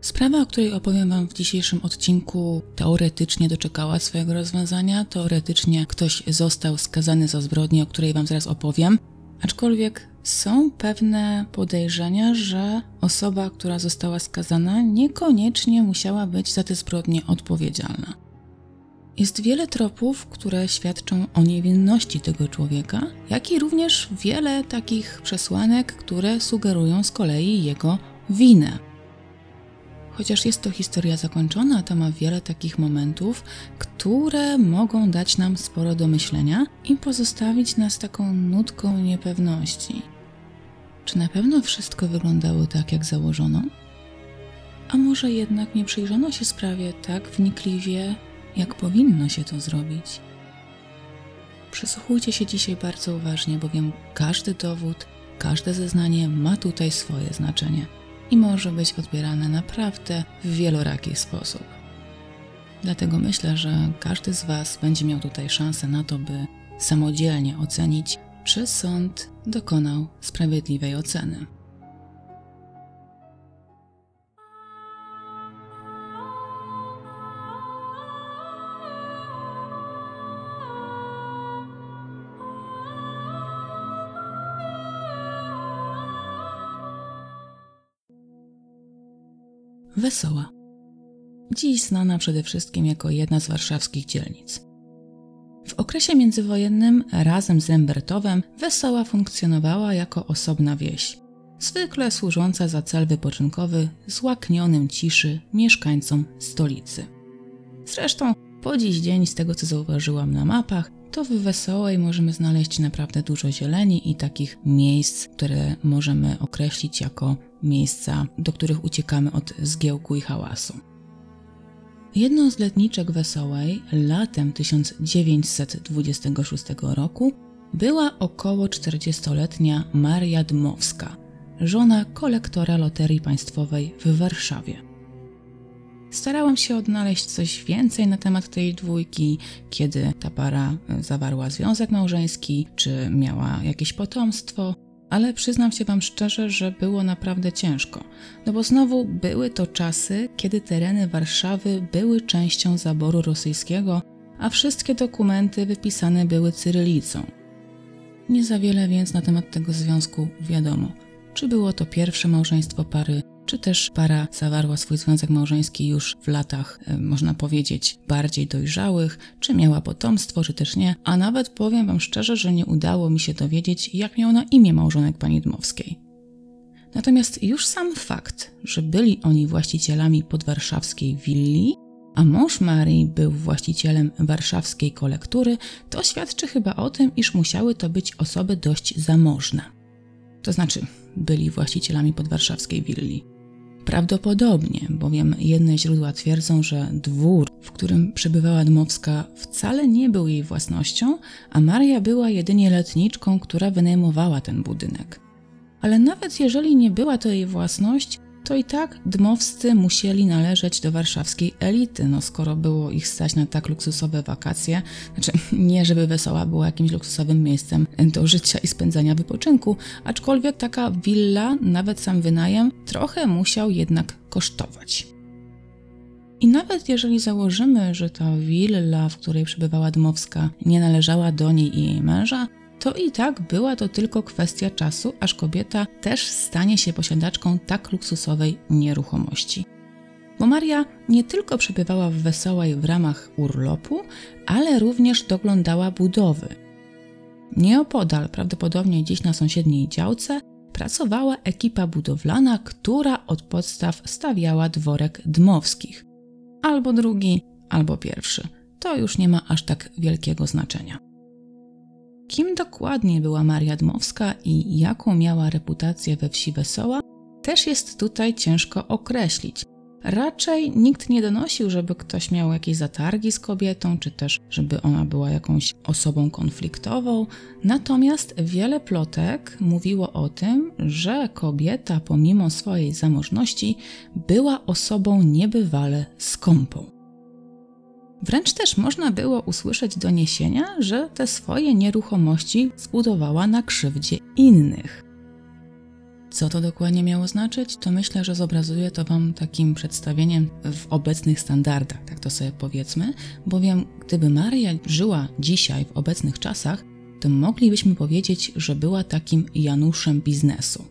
Sprawa, o której opowiem Wam w dzisiejszym odcinku, teoretycznie doczekała swojego rozwiązania. Teoretycznie ktoś został skazany za zbrodnię, o której Wam zaraz opowiem. Aczkolwiek są pewne podejrzenia, że osoba, która została skazana, niekoniecznie musiała być za te zbrodnie odpowiedzialna. Jest wiele tropów, które świadczą o niewinności tego człowieka, jak i również wiele takich przesłanek, które sugerują z kolei jego winę. Chociaż jest to historia zakończona, to ma wiele takich momentów, które mogą dać nam sporo do myślenia i pozostawić nas taką nutką niepewności. Czy na pewno wszystko wyglądało tak, jak założono? A może jednak nie przyjrzano się sprawie tak wnikliwie, jak powinno się to zrobić? Przysłuchujcie się dzisiaj bardzo uważnie, bowiem każdy dowód, każde zeznanie ma tutaj swoje znaczenie i może być odbierane naprawdę w wieloraki sposób. Dlatego myślę, że każdy z Was będzie miał tutaj szansę na to, by samodzielnie ocenić, czy sąd dokonał sprawiedliwej oceny. Wesoła. Dziś znana przede wszystkim jako jedna z warszawskich dzielnic. W okresie międzywojennym razem z Lembertowem Wesoła funkcjonowała jako osobna wieś, zwykle służąca za cel wypoczynkowy złaknionym ciszy mieszkańcom stolicy. Zresztą po dziś dzień, z tego co zauważyłam na mapach, to w Wesołej możemy znaleźć naprawdę dużo zieleni i takich miejsc, które możemy określić jako miejsca, do których uciekamy od zgiełku i hałasu. Jedną z letniczek Wesołej latem 1926 roku była około 40-letnia Maria Dmowska, żona kolektora Loterii Państwowej w Warszawie. Starałam się odnaleźć coś więcej na temat tej dwójki, kiedy ta para zawarła związek małżeński, czy miała jakieś potomstwo, ale przyznam się Wam szczerze, że było naprawdę ciężko. No bo znowu były to czasy, kiedy tereny Warszawy były częścią zaboru rosyjskiego, a wszystkie dokumenty wypisane były cyrylicą. Nie za wiele więc na temat tego związku wiadomo. Czy było to pierwsze małżeństwo pary, czy też para zawarła swój związek małżeński już w latach, e, można powiedzieć, bardziej dojrzałych, czy miała potomstwo, czy też nie, a nawet powiem Wam szczerze, że nie udało mi się dowiedzieć, jak miał na imię małżonek pani Dmowskiej. Natomiast już sam fakt, że byli oni właścicielami podwarszawskiej willi, a mąż Marii był właścicielem warszawskiej kolektury, to świadczy chyba o tym, iż musiały to być osoby dość zamożne. To znaczy, byli właścicielami podwarszawskiej willi. Prawdopodobnie, bowiem jedne źródła twierdzą, że dwór, w którym przebywała Dmowska, wcale nie był jej własnością, a Maria była jedynie letniczką, która wynajmowała ten budynek. Ale nawet jeżeli nie była to jej własność, to i tak dmowscy musieli należeć do warszawskiej elity, no skoro było ich stać na tak luksusowe wakacje. Znaczy, nie żeby Wesoła była jakimś luksusowym miejscem do życia i spędzania wypoczynku, aczkolwiek taka willa, nawet sam wynajem, trochę musiał jednak kosztować. I nawet jeżeli założymy, że ta willa, w której przebywała Dmowska, nie należała do niej i jej męża, to i tak była to tylko kwestia czasu, aż kobieta też stanie się posiadaczką tak luksusowej nieruchomości. Bo Maria nie tylko przebywała w Wesołej w ramach urlopu, ale również doglądała budowy. Nieopodal, prawdopodobnie gdzieś na sąsiedniej działce, pracowała ekipa budowlana, która od podstaw stawiała dworek dmowskich. Albo drugi, albo pierwszy. To już nie ma aż tak wielkiego znaczenia. Kim dokładnie była Maria Dmowska i jaką miała reputację we wsi Wesoła, też jest tutaj ciężko określić. Raczej nikt nie donosił, żeby ktoś miał jakieś zatargi z kobietą, czy też żeby ona była jakąś osobą konfliktową. Natomiast wiele plotek mówiło o tym, że kobieta, pomimo swojej zamożności, była osobą niebywale skąpą. Wręcz też można było usłyszeć doniesienia, że te swoje nieruchomości zbudowała na krzywdzie innych. Co to dokładnie miało znaczyć? To myślę, że zobrazuję to Wam takim przedstawieniem w obecnych standardach, tak to sobie powiedzmy, bowiem gdyby Maria żyła dzisiaj w obecnych czasach, to moglibyśmy powiedzieć, że była takim Januszem biznesu.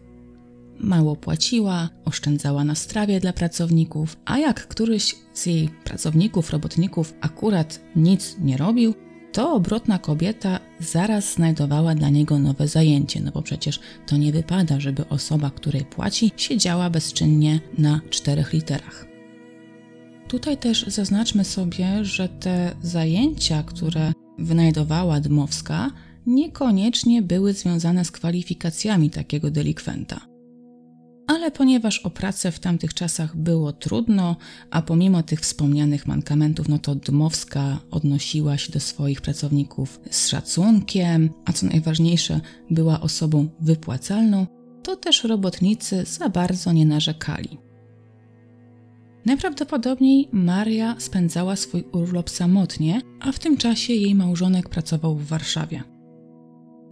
Mało płaciła, oszczędzała na strawie dla pracowników, a jak któryś z jej pracowników, robotników akurat nic nie robił, to obrotna kobieta zaraz znajdowała dla niego nowe zajęcie, no bo przecież to nie wypada, żeby osoba, której płaci, siedziała bezczynnie na czterech literach. Tutaj też zaznaczmy sobie, że te zajęcia, które wynajdowała Dmowska, niekoniecznie były związane z kwalifikacjami takiego delikwenta ale ponieważ o pracę w tamtych czasach było trudno, a pomimo tych wspomnianych mankamentów, no to Dmowska odnosiła się do swoich pracowników z szacunkiem, a co najważniejsze, była osobą wypłacalną, to też robotnicy za bardzo nie narzekali. Najprawdopodobniej Maria spędzała swój urlop samotnie, a w tym czasie jej małżonek pracował w Warszawie.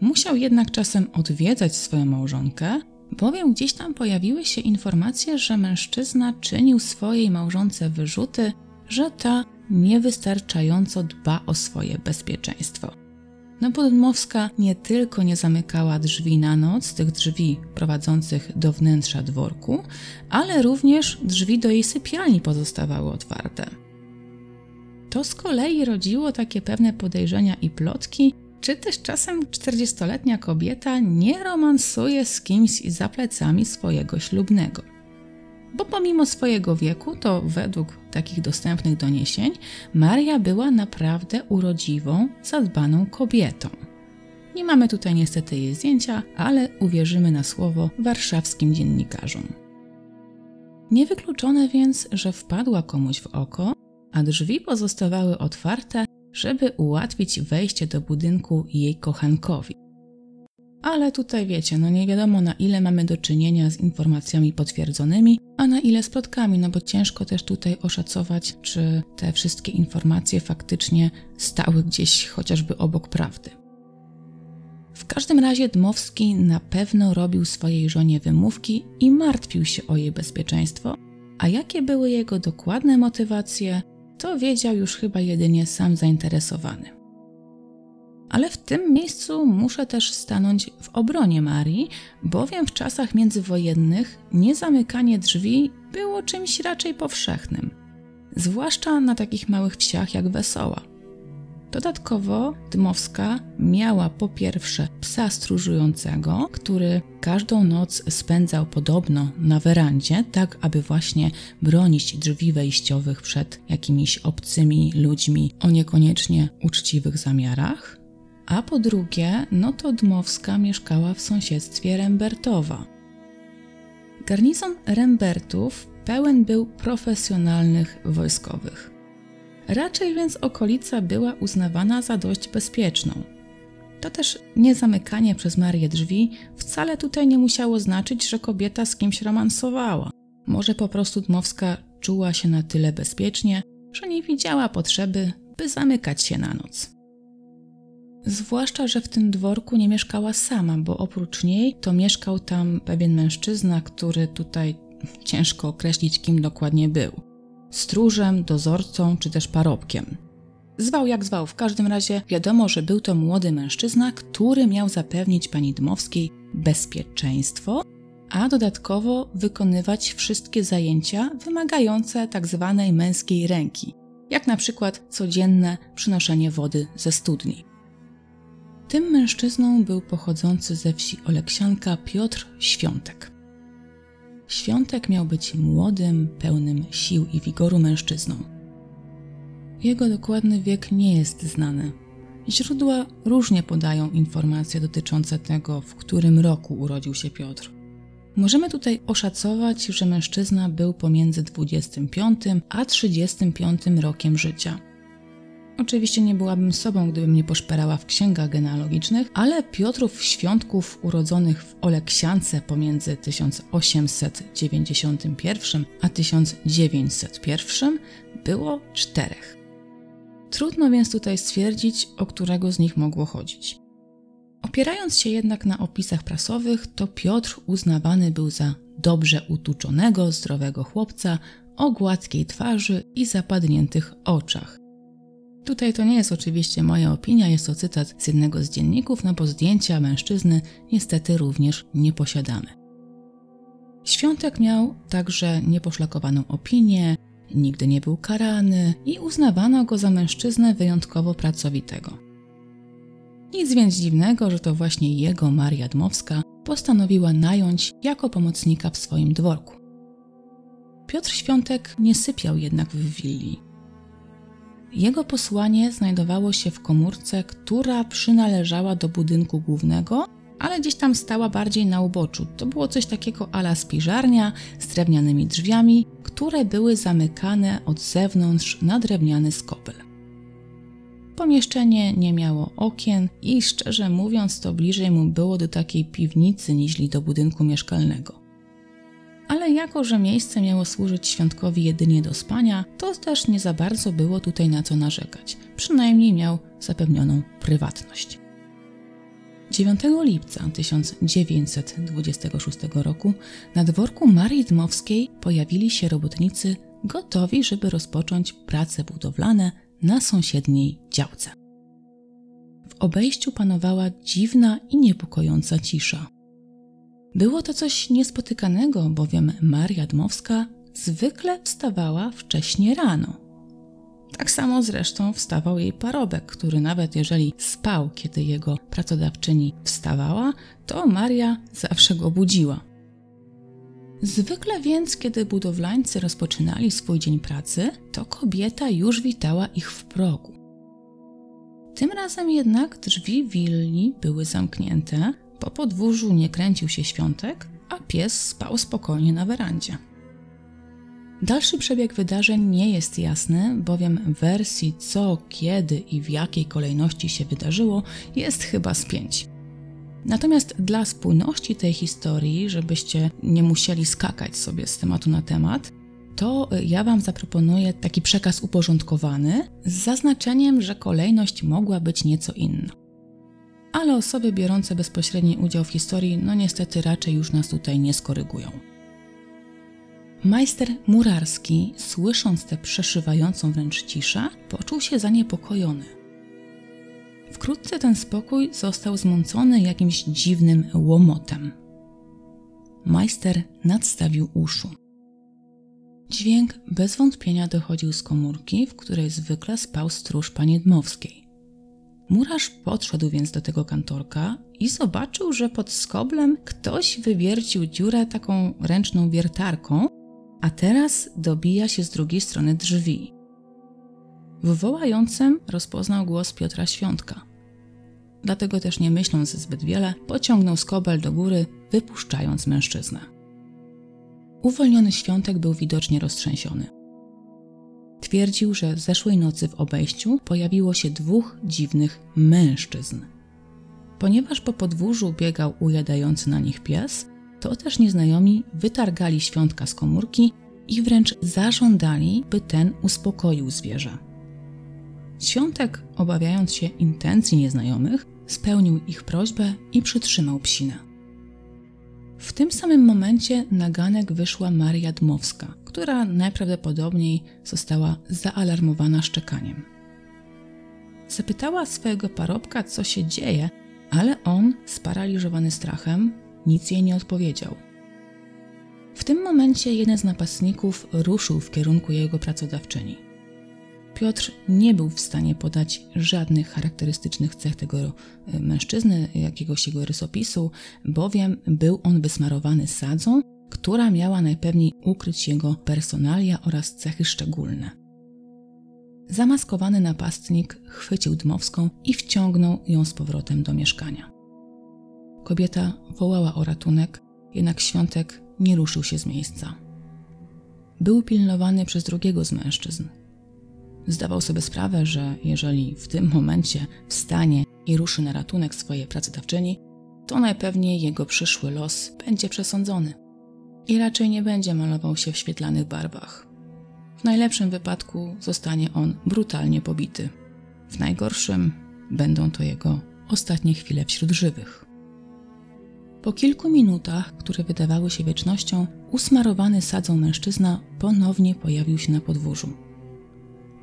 Musiał jednak czasem odwiedzać swoją małżonkę, bowiem gdzieś tam pojawiły się informacje, że mężczyzna czynił swojej małżonce wyrzuty, że ta niewystarczająco dba o swoje bezpieczeństwo. No Podmowska nie tylko nie zamykała drzwi na noc, tych drzwi prowadzących do wnętrza dworku, ale również drzwi do jej sypialni pozostawały otwarte. To z kolei rodziło takie pewne podejrzenia i plotki, czy też czasem 40-letnia kobieta nie romansuje z kimś za plecami swojego ślubnego? Bo pomimo swojego wieku, to według takich dostępnych doniesień, Maria była naprawdę urodziwą, zadbaną kobietą. Nie mamy tutaj niestety jej zdjęcia, ale uwierzymy na słowo warszawskim dziennikarzom. Niewykluczone więc, że wpadła komuś w oko, a drzwi pozostawały otwarte żeby ułatwić wejście do budynku jej kochankowi. Ale tutaj wiecie, no nie wiadomo na ile mamy do czynienia z informacjami potwierdzonymi, a na ile z plotkami, no bo ciężko też tutaj oszacować, czy te wszystkie informacje faktycznie stały gdzieś chociażby obok prawdy. W każdym razie Dmowski na pewno robił swojej żonie wymówki i martwił się o jej bezpieczeństwo, a jakie były jego dokładne motywacje, to wiedział już chyba jedynie sam zainteresowany. Ale w tym miejscu muszę też stanąć w obronie Marii, bowiem w czasach międzywojennych niezamykanie drzwi było czymś raczej powszechnym, zwłaszcza na takich małych wsiach jak Wesoła. Dodatkowo Dmowska miała po pierwsze psa stróżującego, który każdą noc spędzał podobno na werandzie, tak aby właśnie bronić drzwi wejściowych przed jakimiś obcymi ludźmi o niekoniecznie uczciwych zamiarach. A po drugie, no to Dmowska mieszkała w sąsiedztwie Rembertowa. Garnizon Rembertów pełen był profesjonalnych wojskowych. Raczej więc okolica była uznawana za dość bezpieczną. To też niezamykanie przez Marię drzwi wcale tutaj nie musiało znaczyć, że kobieta z kimś romansowała. Może po prostu Dmowska czuła się na tyle bezpiecznie, że nie widziała potrzeby, by zamykać się na noc. Zwłaszcza, że w tym dworku nie mieszkała sama, bo oprócz niej to mieszkał tam pewien mężczyzna, który tutaj ciężko określić, kim dokładnie był stróżem, dozorcą czy też parobkiem. Zwał jak zwał, w każdym razie wiadomo, że był to młody mężczyzna, który miał zapewnić pani Dmowskiej bezpieczeństwo, a dodatkowo wykonywać wszystkie zajęcia wymagające tzw. Tak męskiej ręki, jak na przykład codzienne przynoszenie wody ze studni. Tym mężczyzną był pochodzący ze wsi Oleksianka Piotr Świątek. Świątek miał być młodym, pełnym sił i wigoru mężczyzną. Jego dokładny wiek nie jest znany. Źródła różnie podają informacje dotyczące tego, w którym roku urodził się Piotr. Możemy tutaj oszacować, że mężczyzna był pomiędzy 25 a 35 rokiem życia. Oczywiście nie byłabym sobą, gdybym nie poszperała w księgach genealogicznych, ale Piotrów Świątków urodzonych w Oleksiance pomiędzy 1891 a 1901 było czterech. Trudno więc tutaj stwierdzić, o którego z nich mogło chodzić. Opierając się jednak na opisach prasowych, to Piotr uznawany był za dobrze utuczonego, zdrowego chłopca o gładkiej twarzy i zapadniętych oczach. Tutaj to nie jest oczywiście moja opinia, jest to cytat z jednego z dzienników, no bo zdjęcia mężczyzny niestety również nie posiadamy. Świątek miał także nieposzlakowaną opinię, nigdy nie był karany i uznawano go za mężczyznę wyjątkowo pracowitego. Nic więc dziwnego, że to właśnie jego Maria Dmowska postanowiła nająć jako pomocnika w swoim dworku. Piotr Świątek nie sypiał jednak w willi. Jego posłanie znajdowało się w komórce, która przynależała do budynku głównego, ale gdzieś tam stała bardziej na uboczu. To było coś takiego ala spiżarnia z drewnianymi drzwiami, które były zamykane od zewnątrz na drewniany skopel. Pomieszczenie nie miało okien i szczerze mówiąc to bliżej mu było do takiej piwnicy niż do budynku mieszkalnego. Ale jako, że miejsce miało służyć świątkowi jedynie do spania, to też nie za bardzo było tutaj na co narzekać. Przynajmniej miał zapewnioną prywatność. 9 lipca 1926 roku na dworku Marii Dmowskiej pojawili się robotnicy gotowi, żeby rozpocząć prace budowlane na sąsiedniej działce. W obejściu panowała dziwna i niepokojąca cisza. Było to coś niespotykanego, bowiem Maria Dmowska zwykle wstawała wcześnie rano. Tak samo zresztą wstawał jej parobek, który nawet jeżeli spał, kiedy jego pracodawczyni wstawała, to Maria zawsze go budziła. Zwykle więc, kiedy budowlańcy rozpoczynali swój dzień pracy, to kobieta już witała ich w progu. Tym razem jednak drzwi willi były zamknięte, po podwórzu nie kręcił się świątek, a pies spał spokojnie na werandzie. Dalszy przebieg wydarzeń nie jest jasny, bowiem wersji co, kiedy i w jakiej kolejności się wydarzyło jest chyba z pięć. Natomiast dla spójności tej historii, żebyście nie musieli skakać sobie z tematu na temat, to ja Wam zaproponuję taki przekaz uporządkowany z zaznaczeniem, że kolejność mogła być nieco inna. Ale osoby biorące bezpośredni udział w historii, no niestety raczej już nas tutaj nie skorygują. Majster murarski, słysząc tę przeszywającą wręcz ciszę, poczuł się zaniepokojony. Wkrótce ten spokój został zmącony jakimś dziwnym łomotem. Majster nadstawił uszu. Dźwięk bez wątpienia dochodził z komórki, w której zwykle spał stróż pani Dmowskiej. Murarz podszedł więc do tego kantorka i zobaczył, że pod skoblem ktoś wywiercił dziurę taką ręczną wiertarką, a teraz dobija się z drugiej strony drzwi. W wołającym rozpoznał głos Piotra Świątka. Dlatego też nie myśląc zbyt wiele, pociągnął skobel do góry, wypuszczając mężczyznę. Uwolniony Świątek był widocznie roztrzęsiony. Twierdził, że zeszłej nocy w obejściu pojawiło się dwóch dziwnych mężczyzn. Ponieważ po podwórzu biegał ujadający na nich pies, to też nieznajomi wytargali Świątka z komórki i wręcz zażądali, by ten uspokoił zwierzę. Świątek, obawiając się intencji nieznajomych, spełnił ich prośbę i przytrzymał psinę. W tym samym momencie na ganek wyszła Maria Dmowska, która najprawdopodobniej została zaalarmowana szczekaniem. Zapytała swojego parobka, co się dzieje, ale on, sparaliżowany strachem, nic jej nie odpowiedział. W tym momencie jeden z napastników ruszył w kierunku jego pracodawczyni. Piotr nie był w stanie podać żadnych charakterystycznych cech tego e, mężczyzny, jakiegoś jego rysopisu, bowiem był on wysmarowany sadzą, która miała najpewniej ukryć jego personalia oraz cechy szczególne. Zamaskowany napastnik chwycił Dmowską i wciągnął ją z powrotem do mieszkania. Kobieta wołała o ratunek, jednak świątek nie ruszył się z miejsca. Był pilnowany przez drugiego z mężczyzn, Zdawał sobie sprawę, że jeżeli w tym momencie wstanie i ruszy na ratunek swojej pracodawczyni, to najpewniej jego przyszły los będzie przesądzony i raczej nie będzie malował się w świetlanych barwach. W najlepszym wypadku zostanie on brutalnie pobity. W najgorszym będą to jego ostatnie chwile wśród żywych. Po kilku minutach, które wydawały się wiecznością, usmarowany sadzą mężczyzna ponownie pojawił się na podwórzu.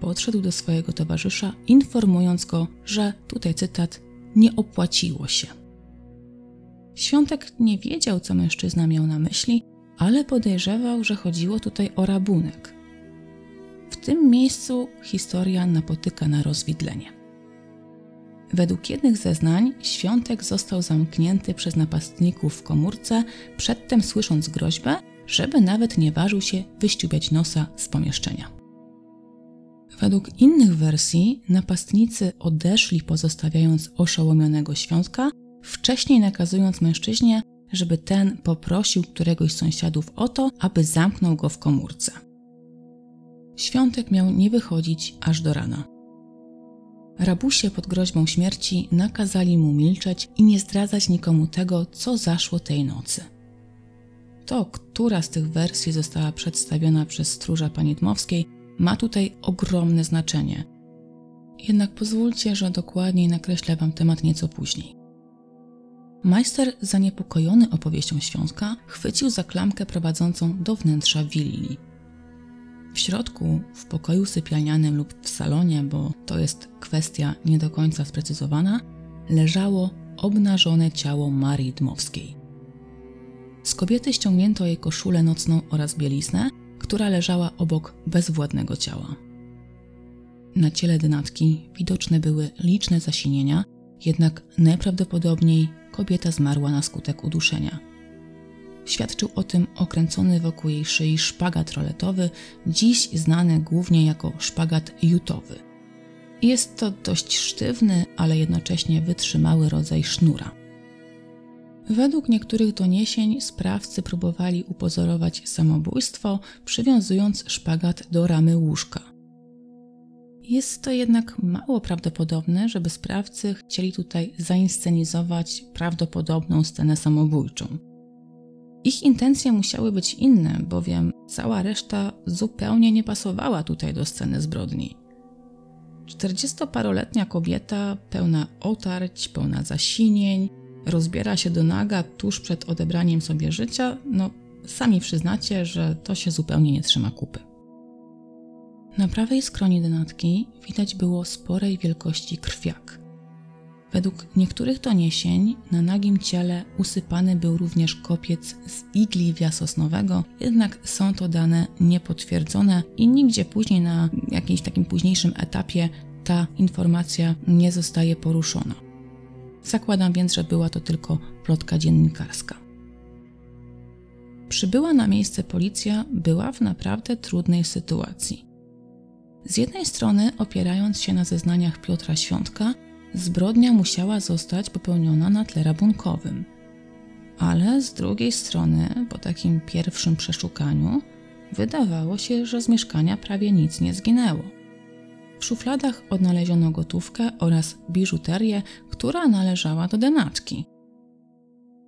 Podszedł do swojego towarzysza, informując go, że, tutaj cytat, nie opłaciło się. Świątek nie wiedział, co mężczyzna miał na myśli, ale podejrzewał, że chodziło tutaj o rabunek. W tym miejscu historia napotyka na rozwidlenie. Według jednych zeznań Świątek został zamknięty przez napastników w komórce, przedtem słysząc groźbę, żeby nawet nie ważył się wyściubiać nosa z pomieszczenia. Według innych wersji napastnicy odeszli pozostawiając oszołomionego Świątka, wcześniej nakazując mężczyźnie, żeby ten poprosił któregoś z sąsiadów o to, aby zamknął go w komórce. Świątek miał nie wychodzić aż do rana. Rabusie pod groźbą śmierci nakazali mu milczeć i nie zdradzać nikomu tego, co zaszło tej nocy. To, która z tych wersji została przedstawiona przez stróża panietmowskiej, ma tutaj ogromne znaczenie. Jednak pozwólcie, że dokładniej nakreślę Wam temat nieco później. Majster, zaniepokojony opowieścią Świątka, chwycił za klamkę prowadzącą do wnętrza willi. W środku, w pokoju sypialnianym lub w salonie, bo to jest kwestia nie do końca sprecyzowana, leżało obnażone ciało Marii Dmowskiej. Z kobiety ściągnięto jej koszulę nocną oraz bieliznę, która leżała obok bezwładnego ciała. Na ciele dynatki widoczne były liczne zasinienia, jednak najprawdopodobniej kobieta zmarła na skutek uduszenia. Świadczył o tym okręcony wokół jej szyi szpagat roletowy, dziś znany głównie jako szpagat jutowy. Jest to dość sztywny, ale jednocześnie wytrzymały rodzaj sznura. Według niektórych doniesień sprawcy próbowali upozorować samobójstwo, przywiązując szpagat do ramy łóżka. Jest to jednak mało prawdopodobne, żeby sprawcy chcieli tutaj zainscenizować prawdopodobną scenę samobójczą. Ich intencje musiały być inne, bowiem cała reszta zupełnie nie pasowała tutaj do sceny zbrodni. Czterdziestoparoletnia kobieta, pełna otarć, pełna zasinień, rozbiera się do naga tuż przed odebraniem sobie życia, no sami przyznacie, że to się zupełnie nie trzyma kupy. Na prawej skroni denatki widać było sporej wielkości krwiak. Według niektórych doniesień na nagim ciele usypany był również kopiec z igliwia sosnowego, jednak są to dane niepotwierdzone i nigdzie później na jakimś takim późniejszym etapie ta informacja nie zostaje poruszona. Zakładam więc, że była to tylko plotka dziennikarska. Przybyła na miejsce policja była w naprawdę trudnej sytuacji. Z jednej strony, opierając się na zeznaniach Piotra Świątka, zbrodnia musiała zostać popełniona na tle rabunkowym. Ale z drugiej strony, po takim pierwszym przeszukaniu, wydawało się, że z mieszkania prawie nic nie zginęło. W szufladach odnaleziono gotówkę oraz biżuterię, która należała do denatki.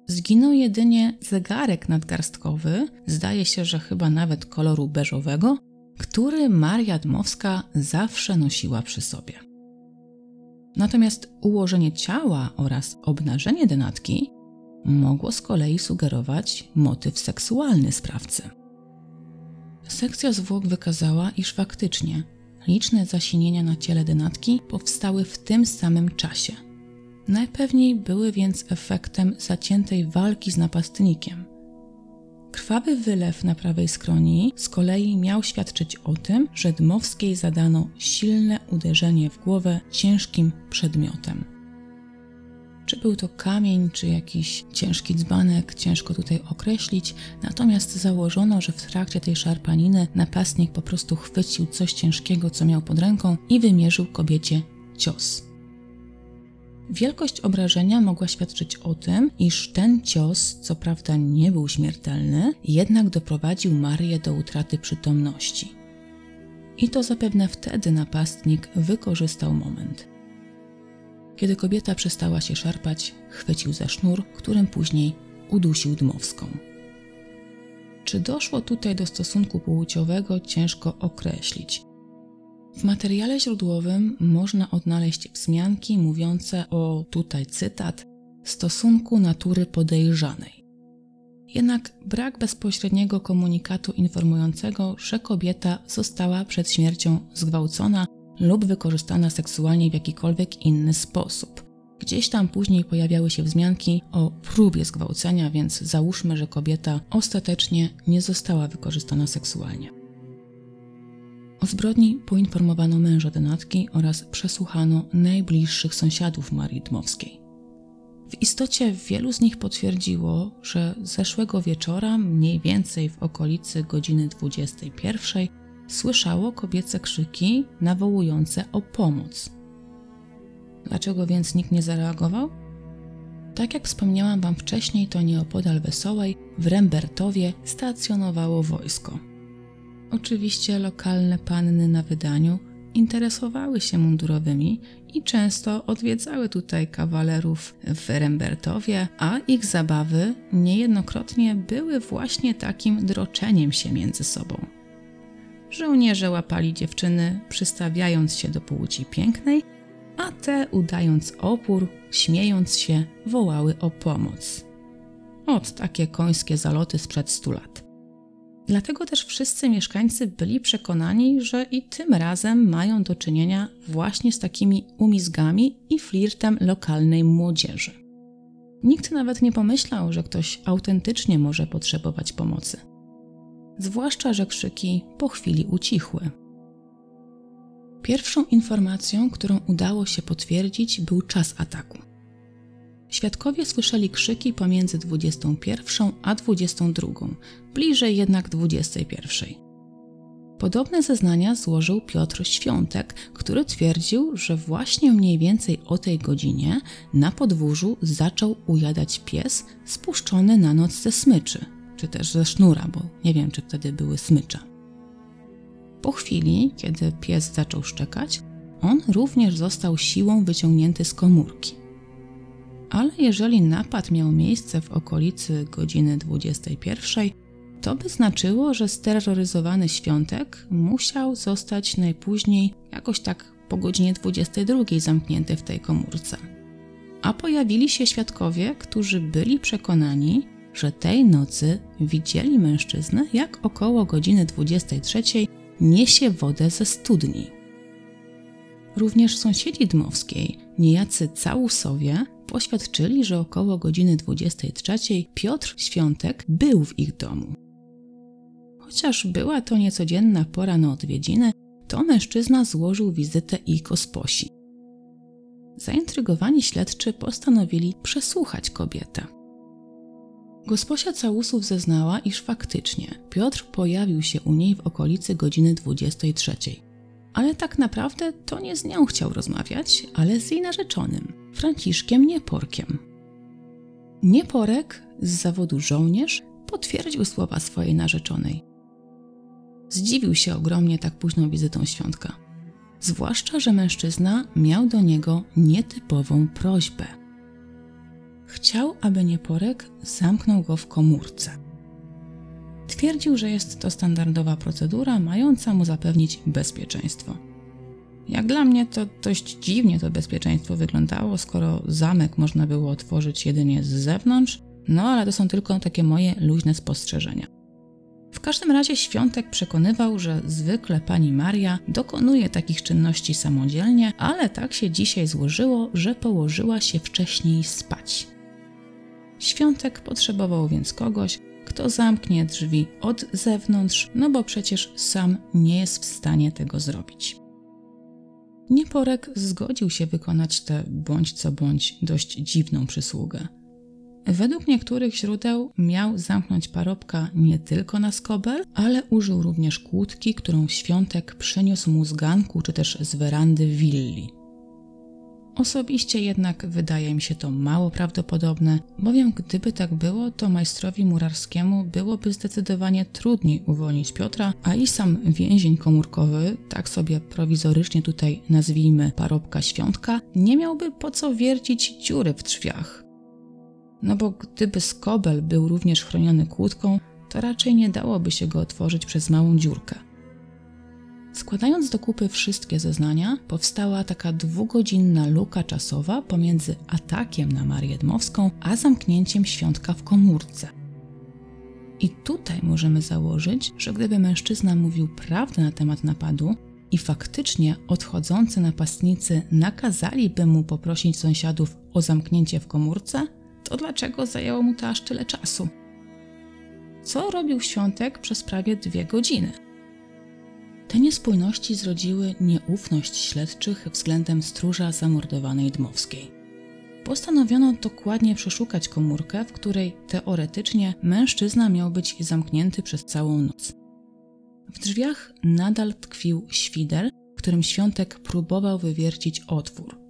Zginął jedynie zegarek nadgarstkowy, zdaje się, że chyba nawet koloru beżowego, który Maria Dmowska zawsze nosiła przy sobie. Natomiast ułożenie ciała oraz obnażenie denatki mogło z kolei sugerować motyw seksualny sprawcy. Sekcja zwłok wykazała, iż faktycznie liczne zasinienia na ciele denatki powstały w tym samym czasie. Najpewniej były więc efektem zaciętej walki z napastnikiem – Krwawy wylew na prawej skroni z kolei miał świadczyć o tym, że Dmowskiej zadano silne uderzenie w głowę ciężkim przedmiotem. Czy był to kamień, czy jakiś ciężki dzbanek, ciężko tutaj określić, natomiast założono, że w trakcie tej szarpaniny napastnik po prostu chwycił coś ciężkiego, co miał pod ręką i wymierzył kobiecie cios. Wielkość obrażenia mogła świadczyć o tym, iż ten cios, co prawda nie był śmiertelny, jednak doprowadził Marię do utraty przytomności. I to zapewne wtedy napastnik wykorzystał moment. Kiedy kobieta przestała się szarpać, chwycił za sznur, którym później udusił Dmowską. Czy doszło tutaj do stosunku płciowego, ciężko określić. W materiale źródłowym można odnaleźć wzmianki mówiące o, tutaj cytat, stosunku natury podejrzanej. Jednak brak bezpośredniego komunikatu informującego, że kobieta została przed śmiercią zgwałcona lub wykorzystana seksualnie w jakikolwiek inny sposób. Gdzieś tam później pojawiały się wzmianki o próbie zgwałcenia, więc załóżmy, że kobieta ostatecznie nie została wykorzystana seksualnie. O zbrodni poinformowano męża denatki oraz przesłuchano najbliższych sąsiadów Marii Dmowskiej. W istocie wielu z nich potwierdziło, że zeszłego wieczora, mniej więcej w okolicy godziny 21, słyszało kobiece krzyki nawołujące o pomoc. Dlaczego więc nikt nie zareagował? Tak jak wspomniałam Wam wcześniej, to nieopodal Wesołej, w Rembertowie, stacjonowało wojsko. Oczywiście lokalne panny na wydaniu interesowały się mundurowymi i często odwiedzały tutaj kawalerów w Rembertowie, a ich zabawy niejednokrotnie były właśnie takim droczeniem się między sobą. Żołnierze łapali dziewczyny, przystawiając się do płci pięknej, a te, udając opór, śmiejąc się, wołały o pomoc. Ot takie końskie zaloty sprzed stu lat. Dlatego też wszyscy mieszkańcy byli przekonani, że i tym razem mają do czynienia właśnie z takimi umizgami i flirtem lokalnej młodzieży. Nikt nawet nie pomyślał, że ktoś autentycznie może potrzebować pomocy. Zwłaszcza, że krzyki po chwili ucichły. Pierwszą informacją, którą udało się potwierdzić, był czas ataku. Świadkowie słyszeli krzyki pomiędzy 21 a 22, bliżej jednak 21. Podobne zeznania złożył Piotr Świątek, który twierdził, że właśnie mniej więcej o tej godzinie na podwórzu zaczął ujadać pies spuszczony na noc ze smyczy, czy też ze sznura, bo nie wiem, czy wtedy były smycze. Po chwili, kiedy pies zaczął szczekać, on również został siłą wyciągnięty z komórki ale jeżeli napad miał miejsce w okolicy godziny 21, to by znaczyło, że steroryzowany świątek musiał zostać najpóźniej jakoś tak po godzinie 22 zamknięty w tej komórce. A pojawili się świadkowie, którzy byli przekonani, że tej nocy widzieli mężczyznę, jak około godziny 23 niesie wodę ze studni. Również sąsiedzi Dmowskiej, niejacy całusowie, poświadczyli, że około godziny 23 Piotr Świątek był w ich domu. Chociaż była to niecodzienna pora na odwiedziny, to mężczyzna złożył wizytę i gosposi. Zaintrygowani śledczy postanowili przesłuchać kobietę. Gosposia Całusów zeznała, iż faktycznie Piotr pojawił się u niej w okolicy godziny 23 ale tak naprawdę to nie z nią chciał rozmawiać, ale z jej narzeczonym, Franciszkiem Nieporkiem. Nieporek z zawodu żołnierz potwierdził słowa swojej narzeczonej. Zdziwił się ogromnie tak późną wizytą świątka. Zwłaszcza, że mężczyzna miał do niego nietypową prośbę. Chciał, aby Nieporek zamknął go w komórce. Twierdził, że jest to standardowa procedura mająca mu zapewnić bezpieczeństwo. Jak dla mnie to dość dziwnie to bezpieczeństwo wyglądało, skoro zamek można było otworzyć jedynie z zewnątrz, no ale to są tylko takie moje luźne spostrzeżenia. W każdym razie Świątek przekonywał, że zwykle pani Maria dokonuje takich czynności samodzielnie, ale tak się dzisiaj złożyło, że położyła się wcześniej spać. Świątek potrzebował więc kogoś, kto zamknie drzwi od zewnątrz, no bo przecież sam nie jest w stanie tego zrobić. Nieporek zgodził się wykonać tę bądź co bądź dość dziwną przysługę. Według niektórych źródeł miał zamknąć parobka nie tylko na skobel, ale użył również kłódki, którą świątek przyniósł mu z ganku czy też z werandy willi. Osobiście jednak wydaje mi się to mało prawdopodobne, bowiem gdyby tak było, to majstrowi murarskiemu byłoby zdecydowanie trudniej uwolnić Piotra, a i sam więzień komórkowy, tak sobie prowizorycznie tutaj nazwijmy parobka świątka, nie miałby po co wiercić dziury w drzwiach. No bo gdyby skobel był również chroniony kłódką, to raczej nie dałoby się go otworzyć przez małą dziurkę. Składając do kupy wszystkie zeznania, powstała taka dwugodzinna luka czasowa pomiędzy atakiem na Marię Dmowską, a zamknięciem świątka w komórce. I tutaj możemy założyć, że gdyby mężczyzna mówił prawdę na temat napadu i faktycznie odchodzący napastnicy nakazaliby mu poprosić sąsiadów o zamknięcie w komórce, to dlaczego zajęło mu to aż tyle czasu? Co robił Świątek przez prawie dwie godziny? Te niespójności zrodziły nieufność śledczych względem stróża zamordowanej Dmowskiej. Postanowiono dokładnie przeszukać komórkę, w której teoretycznie mężczyzna miał być zamknięty przez całą noc. W drzwiach nadal tkwił świder, którym Świątek próbował wywiercić otwór.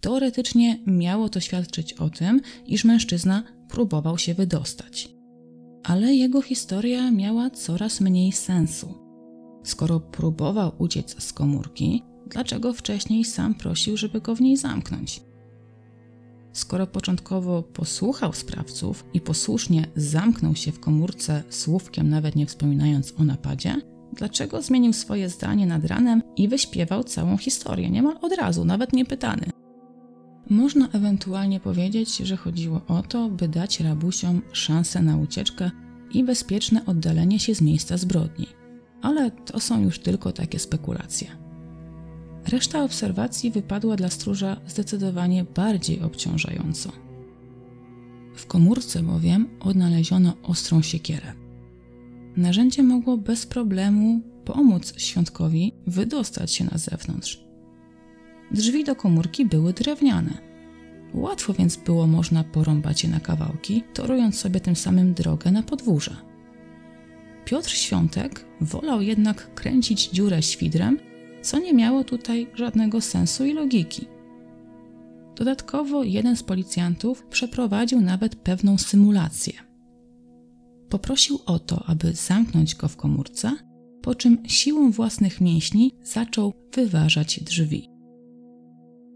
Teoretycznie miało to świadczyć o tym, iż mężczyzna próbował się wydostać. Ale jego historia miała coraz mniej sensu. Skoro próbował uciec z komórki, dlaczego wcześniej sam prosił, żeby go w niej zamknąć? Skoro początkowo posłuchał sprawców i posłusznie zamknął się w komórce słówkiem, nawet nie wspominając o napadzie, dlaczego zmienił swoje zdanie nad ranem i wyśpiewał całą historię niemal od razu, nawet nie pytany? Można ewentualnie powiedzieć, że chodziło o to, by dać rabusiom szansę na ucieczkę i bezpieczne oddalenie się z miejsca zbrodni ale to są już tylko takie spekulacje. Reszta obserwacji wypadła dla stróża zdecydowanie bardziej obciążająco. W komórce bowiem odnaleziono ostrą siekierę. Narzędzie mogło bez problemu pomóc świątkowi wydostać się na zewnątrz. Drzwi do komórki były drewniane. Łatwo więc było można porąbać je na kawałki, torując sobie tym samym drogę na podwórze. Piotr Świątek wolał jednak kręcić dziurę świdrem, co nie miało tutaj żadnego sensu i logiki. Dodatkowo jeden z policjantów przeprowadził nawet pewną symulację. Poprosił o to, aby zamknąć go w komórce, po czym siłą własnych mięśni zaczął wyważać drzwi.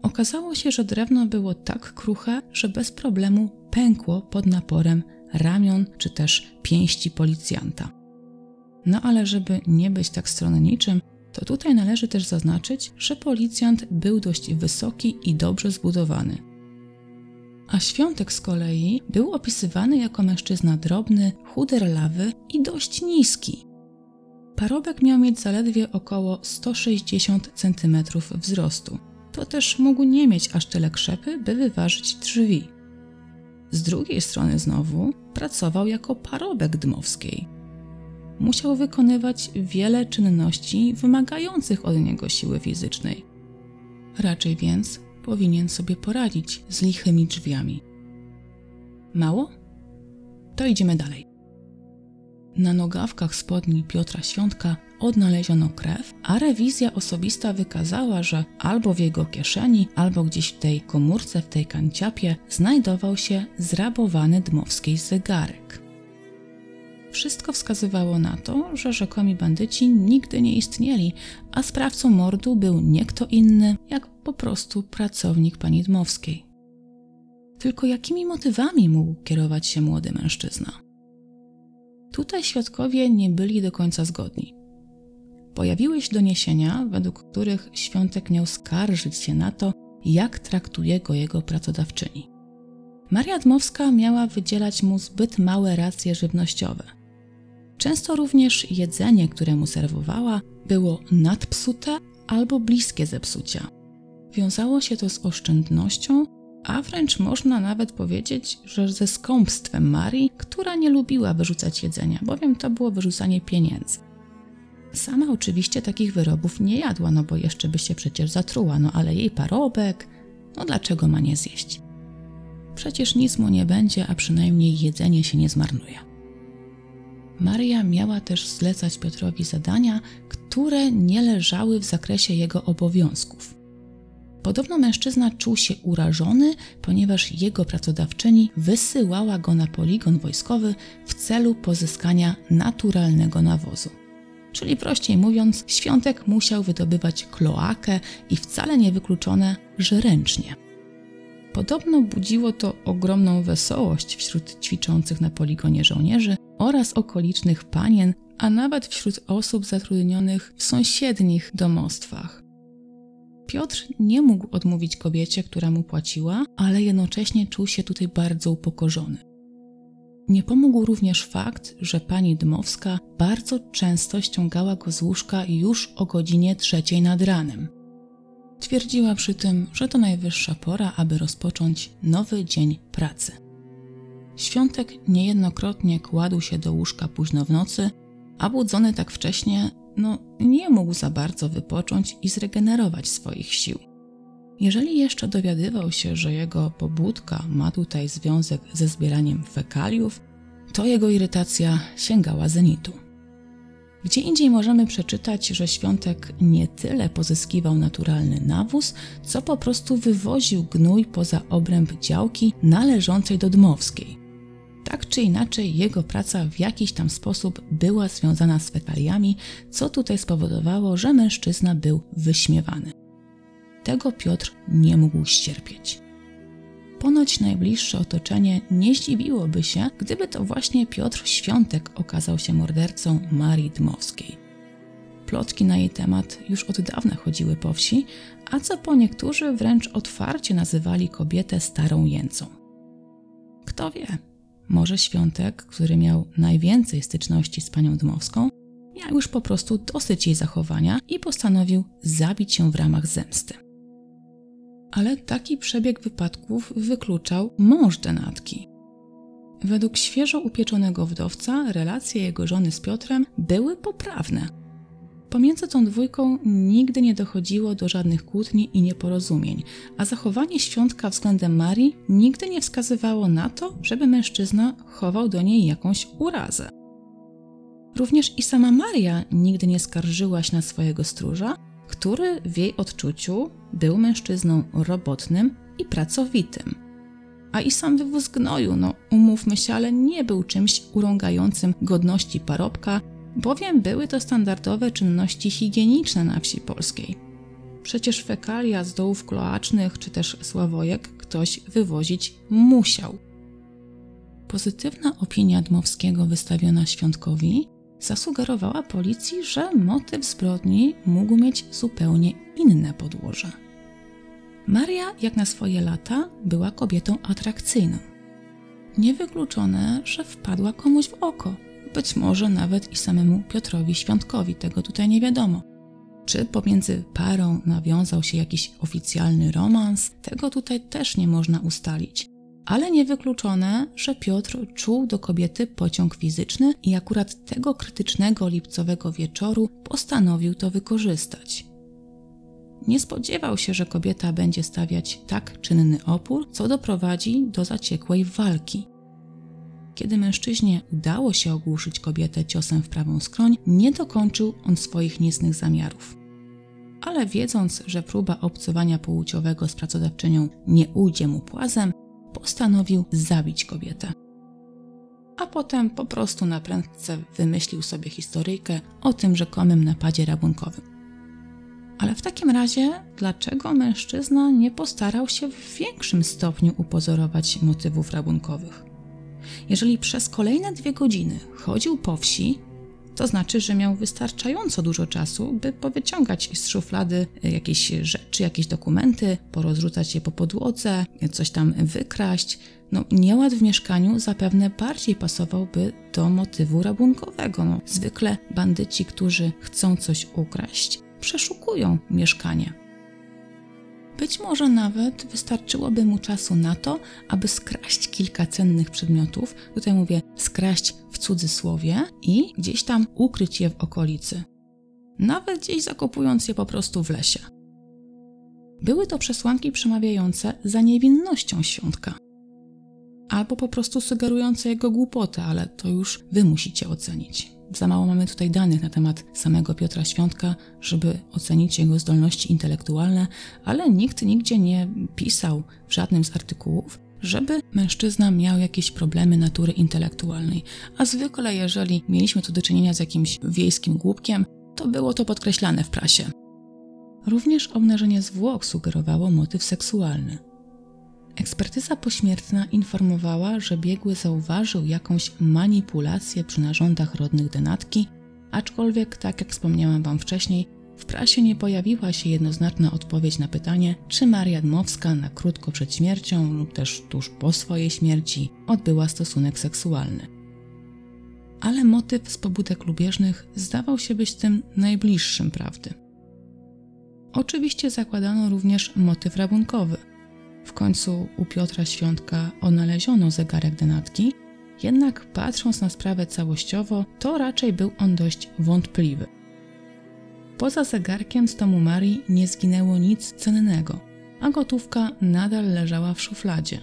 Okazało się, że drewno było tak kruche, że bez problemu pękło pod naporem ramion czy też pięści policjanta. No ale żeby nie być tak stronniczym, to tutaj należy też zaznaczyć, że policjant był dość wysoki i dobrze zbudowany. A Świątek z kolei był opisywany jako mężczyzna drobny, chuderlawy i dość niski. Parobek miał mieć zaledwie około 160 cm wzrostu. To też mógł nie mieć aż tyle krzepy, by wyważyć drzwi. Z drugiej strony znowu pracował jako parobek dmowskiej musiał wykonywać wiele czynności wymagających od niego siły fizycznej. Raczej więc powinien sobie poradzić z lichymi drzwiami. Mało? To idziemy dalej. Na nogawkach spodni Piotra Świątka odnaleziono krew, a rewizja osobista wykazała, że albo w jego kieszeni, albo gdzieś w tej komórce, w tej kanciapie znajdował się zrabowany dmowskiej zegarek. Wszystko wskazywało na to, że rzekomi bandyci nigdy nie istnieli, a sprawcą mordu był nie kto inny, jak po prostu pracownik pani Dmowskiej. Tylko jakimi motywami mógł kierować się młody mężczyzna? Tutaj świadkowie nie byli do końca zgodni. Pojawiły się doniesienia, według których Świątek miał skarżyć się na to, jak traktuje go jego pracodawczyni. Maria Dmowska miała wydzielać mu zbyt małe racje żywnościowe – Często również jedzenie, które mu serwowała, było nadpsute albo bliskie zepsucia. Wiązało się to z oszczędnością, a wręcz można nawet powiedzieć, że ze skąpstwem Marii, która nie lubiła wyrzucać jedzenia, bowiem to było wyrzucanie pieniędzy. Sama oczywiście takich wyrobów nie jadła, no bo jeszcze by się przecież zatruła, no ale jej parobek, no dlaczego ma nie zjeść? Przecież nic mu nie będzie, a przynajmniej jedzenie się nie zmarnuje. Maria miała też zlecać Piotrowi zadania, które nie leżały w zakresie jego obowiązków. Podobno mężczyzna czuł się urażony, ponieważ jego pracodawczyni wysyłała go na poligon wojskowy w celu pozyskania naturalnego nawozu. Czyli prościej mówiąc, świątek musiał wydobywać kloakę i wcale nie wykluczone, że ręcznie. Podobno budziło to ogromną wesołość wśród ćwiczących na poligonie żołnierzy oraz okolicznych panien, a nawet wśród osób zatrudnionych w sąsiednich domostwach. Piotr nie mógł odmówić kobiecie, która mu płaciła, ale jednocześnie czuł się tutaj bardzo upokorzony. Nie pomógł również fakt, że pani Dmowska bardzo często ściągała go z łóżka już o godzinie trzeciej nad ranem. Twierdziła przy tym, że to najwyższa pora, aby rozpocząć nowy dzień pracy. Świątek niejednokrotnie kładł się do łóżka późno w nocy, a budzony tak wcześnie, no nie mógł za bardzo wypocząć i zregenerować swoich sił. Jeżeli jeszcze dowiadywał się, że jego pobudka ma tutaj związek ze zbieraniem fekaliów, to jego irytacja sięgała zenitu. Gdzie indziej możemy przeczytać, że świątek nie tyle pozyskiwał naturalny nawóz, co po prostu wywoził gnój poza obręb działki należącej do Dmowskiej. Tak czy inaczej, jego praca w jakiś tam sposób była związana z fekaliami, co tutaj spowodowało, że mężczyzna był wyśmiewany. Tego Piotr nie mógł ścierpieć. Ponoć najbliższe otoczenie nie zdziwiłoby się, gdyby to właśnie Piotr Świątek okazał się mordercą Marii Dmowskiej. Plotki na jej temat już od dawna chodziły po wsi, a co po niektórzy wręcz otwarcie nazywali kobietę starą jęcą. Kto wie, może Świątek, który miał najwięcej styczności z panią Dmowską, miał już po prostu dosyć jej zachowania i postanowił zabić się w ramach zemsty ale taki przebieg wypadków wykluczał mąż denatki. Według świeżo upieczonego wdowca relacje jego żony z Piotrem były poprawne. Pomiędzy tą dwójką nigdy nie dochodziło do żadnych kłótni i nieporozumień, a zachowanie świątka względem Marii nigdy nie wskazywało na to, żeby mężczyzna chował do niej jakąś urazę. Również i sama Maria nigdy nie skarżyła się na swojego stróża, który w jej odczuciu był mężczyzną robotnym i pracowitym. A i sam wywóz gnoju, no umówmy się, ale nie był czymś urągającym godności parobka, bowiem były to standardowe czynności higieniczne na wsi polskiej. Przecież fekalia z dołów kloacznych czy też sławojek ktoś wywozić musiał. Pozytywna opinia Dmowskiego wystawiona Świątkowi zasugerowała policji, że motyw zbrodni mógł mieć zupełnie inne podłoże. Maria, jak na swoje lata, była kobietą atrakcyjną. Niewykluczone, że wpadła komuś w oko, być może nawet i samemu Piotrowi Świątkowi, tego tutaj nie wiadomo. Czy pomiędzy parą nawiązał się jakiś oficjalny romans, tego tutaj też nie można ustalić ale niewykluczone, że Piotr czuł do kobiety pociąg fizyczny i akurat tego krytycznego lipcowego wieczoru postanowił to wykorzystać. Nie spodziewał się, że kobieta będzie stawiać tak czynny opór, co doprowadzi do zaciekłej walki. Kiedy mężczyźnie udało się ogłuszyć kobietę ciosem w prawą skroń, nie dokończył on swoich niecnych zamiarów. Ale wiedząc, że próba obcowania płciowego z pracodawczynią nie ujdzie mu płazem, postanowił zabić kobietę. A potem po prostu na prędce wymyślił sobie historyjkę o tym rzekomym napadzie rabunkowym. Ale w takim razie, dlaczego mężczyzna nie postarał się w większym stopniu upozorować motywów rabunkowych? Jeżeli przez kolejne dwie godziny chodził po wsi, to znaczy, że miał wystarczająco dużo czasu, by powyciągać z szuflady jakieś rzeczy, jakieś dokumenty, porozrzucać je po podłodze, coś tam wykraść. No, nieład w mieszkaniu zapewne bardziej pasowałby do motywu rabunkowego. No, zwykle bandyci, którzy chcą coś ukraść, przeszukują mieszkanie być może nawet wystarczyłoby mu czasu na to, aby skraść kilka cennych przedmiotów, tutaj mówię skraść w cudzysłowie, i gdzieś tam ukryć je w okolicy. Nawet gdzieś zakopując je po prostu w lesie. Były to przesłanki przemawiające za niewinnością świątka. Albo po prostu sugerujące jego głupotę, ale to już wy musicie ocenić. Za mało mamy tutaj danych na temat samego Piotra Świątka, żeby ocenić jego zdolności intelektualne, ale nikt nigdzie nie pisał w żadnym z artykułów, żeby mężczyzna miał jakieś problemy natury intelektualnej. A zwykle, jeżeli mieliśmy tu do czynienia z jakimś wiejskim głupkiem, to było to podkreślane w prasie. Również obnażenie zwłok sugerowało motyw seksualny. Ekspertyza pośmiertna informowała, że biegły zauważył jakąś manipulację przy narządach rodnych denatki, aczkolwiek, tak jak wspomniałam Wam wcześniej, w prasie nie pojawiła się jednoznaczna odpowiedź na pytanie, czy Maria Dmowska na krótko przed śmiercią lub też tuż po swojej śmierci odbyła stosunek seksualny. Ale motyw z pobudek lubieżnych zdawał się być tym najbliższym prawdy. Oczywiście zakładano również motyw rabunkowy. W końcu u Piotra Świątka odnaleziono zegarek denatki, jednak patrząc na sprawę całościowo, to raczej był on dość wątpliwy. Poza zegarkiem z domu Marii nie zginęło nic cennego, a gotówka nadal leżała w szufladzie.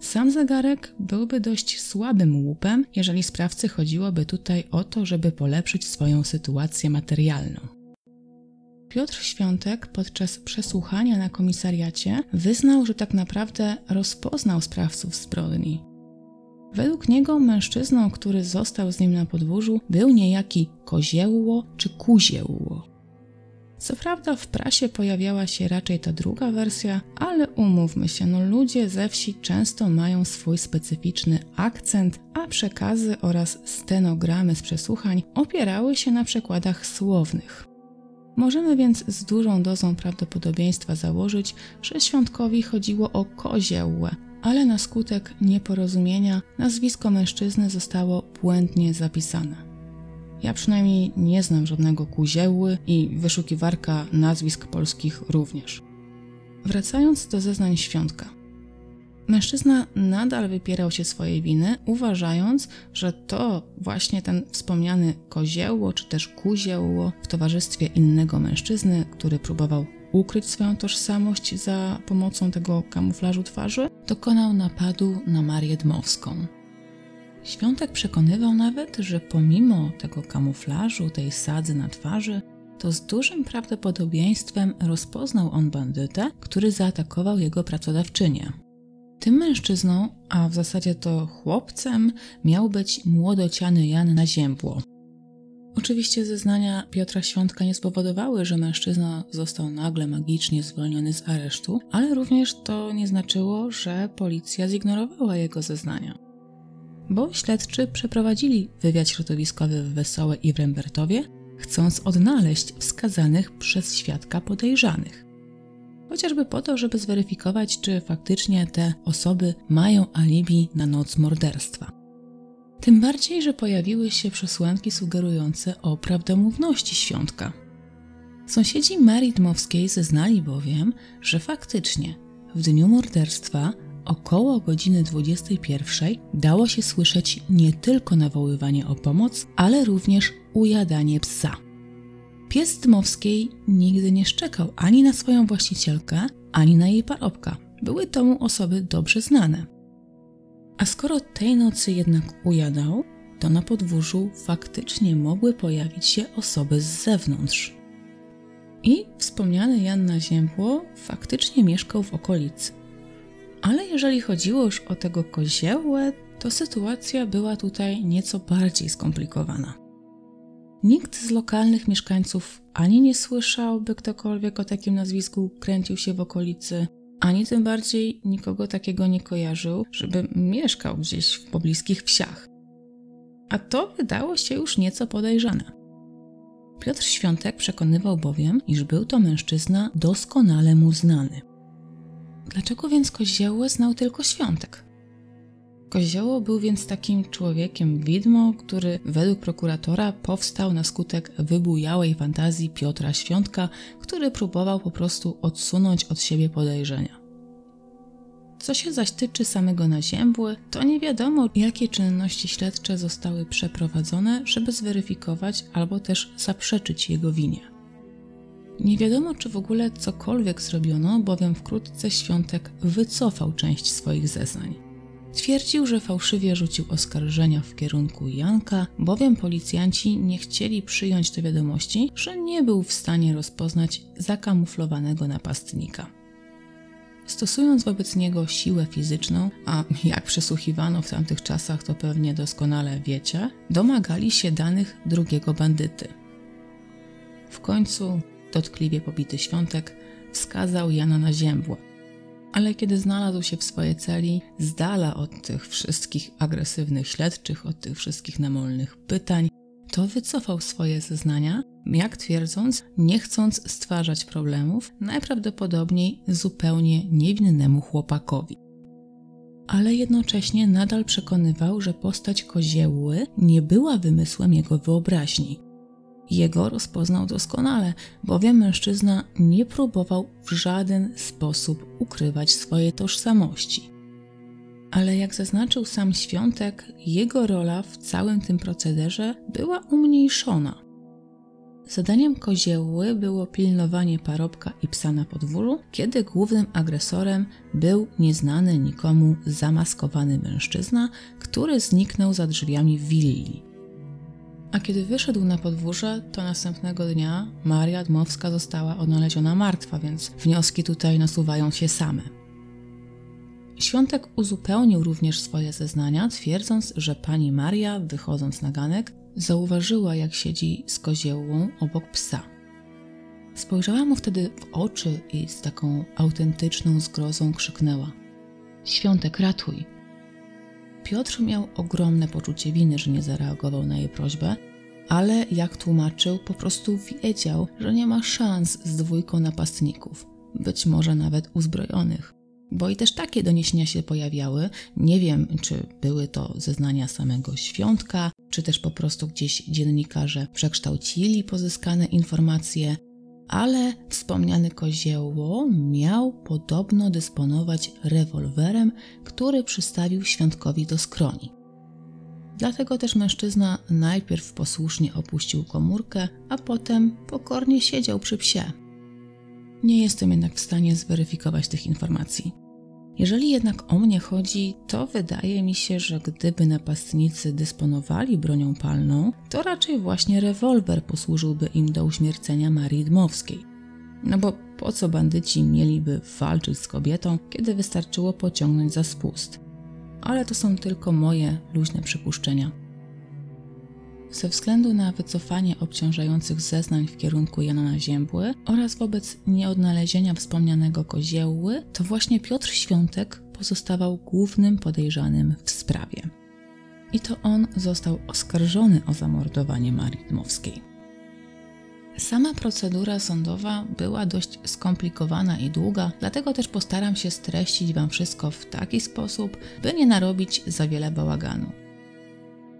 Sam zegarek byłby dość słabym łupem, jeżeli sprawcy chodziłoby tutaj o to, żeby polepszyć swoją sytuację materialną. Piotr Świątek podczas przesłuchania na komisariacie wyznał, że tak naprawdę rozpoznał sprawców zbrodni. Według niego mężczyzną, który został z nim na podwórzu, był niejaki Koziełło czy Kuziełło. Co prawda w prasie pojawiała się raczej ta druga wersja, ale umówmy się, no ludzie ze wsi często mają swój specyficzny akcent, a przekazy oraz stenogramy z przesłuchań opierały się na przekładach słownych. Możemy więc z dużą dozą prawdopodobieństwa założyć, że Świątkowi chodziło o koziełłę, ale na skutek nieporozumienia nazwisko mężczyzny zostało błędnie zapisane. Ja przynajmniej nie znam żadnego kuziełły i wyszukiwarka nazwisk polskich również. Wracając do zeznań Świątka. Mężczyzna nadal wypierał się swojej winy, uważając, że to właśnie ten wspomniany koziełło czy też kuziełło w towarzystwie innego mężczyzny, który próbował ukryć swoją tożsamość za pomocą tego kamuflażu twarzy, dokonał napadu na Marię Dmowską. Świątek przekonywał nawet, że pomimo tego kamuflażu, tej sadzy na twarzy, to z dużym prawdopodobieństwem rozpoznał on bandytę, który zaatakował jego pracodawczynię. Tym mężczyzną, a w zasadzie to chłopcem, miał być młodociany Jan na ziębło. Oczywiście zeznania Piotra Świątka nie spowodowały, że mężczyzna został nagle magicznie zwolniony z aresztu, ale również to nie znaczyło, że policja zignorowała jego zeznania. Bo śledczy przeprowadzili wywiad środowiskowy w Wesołe i w Rembertowie, chcąc odnaleźć wskazanych przez świadka podejrzanych. Chociażby po to, żeby zweryfikować, czy faktycznie te osoby mają alibi na noc morderstwa. Tym bardziej, że pojawiły się przesłanki sugerujące o prawdomówności świątka. Sąsiedzi Marii Dmowskiej zeznali bowiem, że faktycznie w dniu morderstwa około godziny 21 dało się słyszeć nie tylko nawoływanie o pomoc, ale również ujadanie psa. Pies Dmowskiej nigdy nie szczekał ani na swoją właścicielkę, ani na jej parobka. Były to mu osoby dobrze znane. A skoro tej nocy jednak ujadał, to na podwórzu faktycznie mogły pojawić się osoby z zewnątrz. I wspomniany Jan na Ziębło faktycznie mieszkał w okolicy. Ale jeżeli chodziło już o tego koziełę, to sytuacja była tutaj nieco bardziej skomplikowana. Nikt z lokalnych mieszkańców ani nie słyszał, by ktokolwiek o takim nazwisku kręcił się w okolicy, ani tym bardziej nikogo takiego nie kojarzył, żeby mieszkał gdzieś w pobliskich wsiach. A to wydało się już nieco podejrzane. Piotr Świątek przekonywał bowiem, iż był to mężczyzna doskonale mu znany. Dlaczego więc Kozioło znał tylko Świątek? Kozioło był więc takim człowiekiem widmo, który według prokuratora powstał na skutek wybujałej fantazji Piotra Świątka, który próbował po prostu odsunąć od siebie podejrzenia. Co się zaś tyczy samego naziębły, to nie wiadomo, jakie czynności śledcze zostały przeprowadzone, żeby zweryfikować albo też zaprzeczyć jego winie. Nie wiadomo, czy w ogóle cokolwiek zrobiono, bowiem wkrótce Świątek wycofał część swoich zeznań. Twierdził, że fałszywie rzucił oskarżenia w kierunku Janka, bowiem policjanci nie chcieli przyjąć do wiadomości, że nie był w stanie rozpoznać zakamuflowanego napastnika. Stosując wobec niego siłę fizyczną, a jak przesłuchiwano w tamtych czasach, to pewnie doskonale wiecie, domagali się danych drugiego bandyty. W końcu, dotkliwie pobity świątek, wskazał Jana na ziębło, ale kiedy znalazł się w swojej celi, z dala od tych wszystkich agresywnych śledczych, od tych wszystkich namolnych pytań, to wycofał swoje zeznania, jak twierdząc, nie chcąc stwarzać problemów, najprawdopodobniej zupełnie niewinnemu chłopakowi. Ale jednocześnie nadal przekonywał, że postać kozieły nie była wymysłem jego wyobraźni. Jego rozpoznał doskonale, bowiem mężczyzna nie próbował w żaden sposób ukrywać swojej tożsamości. Ale jak zaznaczył sam Świątek, jego rola w całym tym procederze była umniejszona. Zadaniem kozieły było pilnowanie parobka i psa na podwórzu, kiedy głównym agresorem był nieznany nikomu zamaskowany mężczyzna, który zniknął za drzwiami willi. A kiedy wyszedł na podwórze, to następnego dnia Maria Dmowska została odnaleziona martwa, więc wnioski tutaj nasuwają się same. Świątek uzupełnił również swoje zeznania, twierdząc, że pani Maria, wychodząc na ganek, zauważyła, jak siedzi z koziełą obok psa. Spojrzała mu wtedy w oczy i z taką autentyczną zgrozą krzyknęła: Świątek, ratuj! Piotr miał ogromne poczucie winy, że nie zareagował na jej prośbę, ale jak tłumaczył, po prostu wiedział, że nie ma szans z dwójką napastników, być może nawet uzbrojonych. Bo i też takie doniesienia się pojawiały. Nie wiem, czy były to zeznania samego świątka, czy też po prostu gdzieś dziennikarze przekształcili pozyskane informacje, ale wspomniany kozieło miał podobno dysponować rewolwerem, który przystawił świątkowi do skroni. Dlatego też mężczyzna najpierw posłusznie opuścił komórkę, a potem pokornie siedział przy psie. Nie jestem jednak w stanie zweryfikować tych informacji. Jeżeli jednak o mnie chodzi, to wydaje mi się, że gdyby napastnicy dysponowali bronią palną, to raczej właśnie rewolwer posłużyłby im do uśmiercenia Marii Dmowskiej. No bo po co bandyci mieliby walczyć z kobietą, kiedy wystarczyło pociągnąć za spust? Ale to są tylko moje luźne przypuszczenia. Ze względu na wycofanie obciążających zeznań w kierunku Jana Ziębły oraz wobec nieodnalezienia wspomnianego koziełły, to właśnie Piotr Świątek pozostawał głównym podejrzanym w sprawie. I to on został oskarżony o zamordowanie Marii Dmowskiej. Sama procedura sądowa była dość skomplikowana i długa, dlatego też postaram się streścić Wam wszystko w taki sposób, by nie narobić za wiele bałaganu.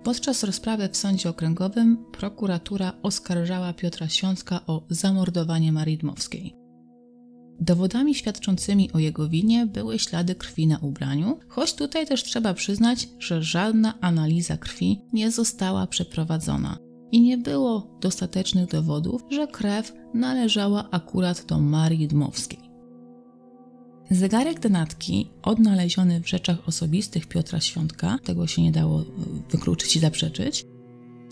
Podczas rozprawy w sądzie okręgowym prokuratura oskarżała Piotra Świątka o zamordowanie Marii Dmowskiej. Dowodami świadczącymi o jego winie były ślady krwi na ubraniu, choć tutaj też trzeba przyznać, że żadna analiza krwi nie została przeprowadzona i nie było dostatecznych dowodów, że krew należała akurat do Marii Dmowskiej. Zegarek denatki, odnaleziony w rzeczach osobistych Piotra Świątka, tego się nie dało e, wykluczyć i zaprzeczyć,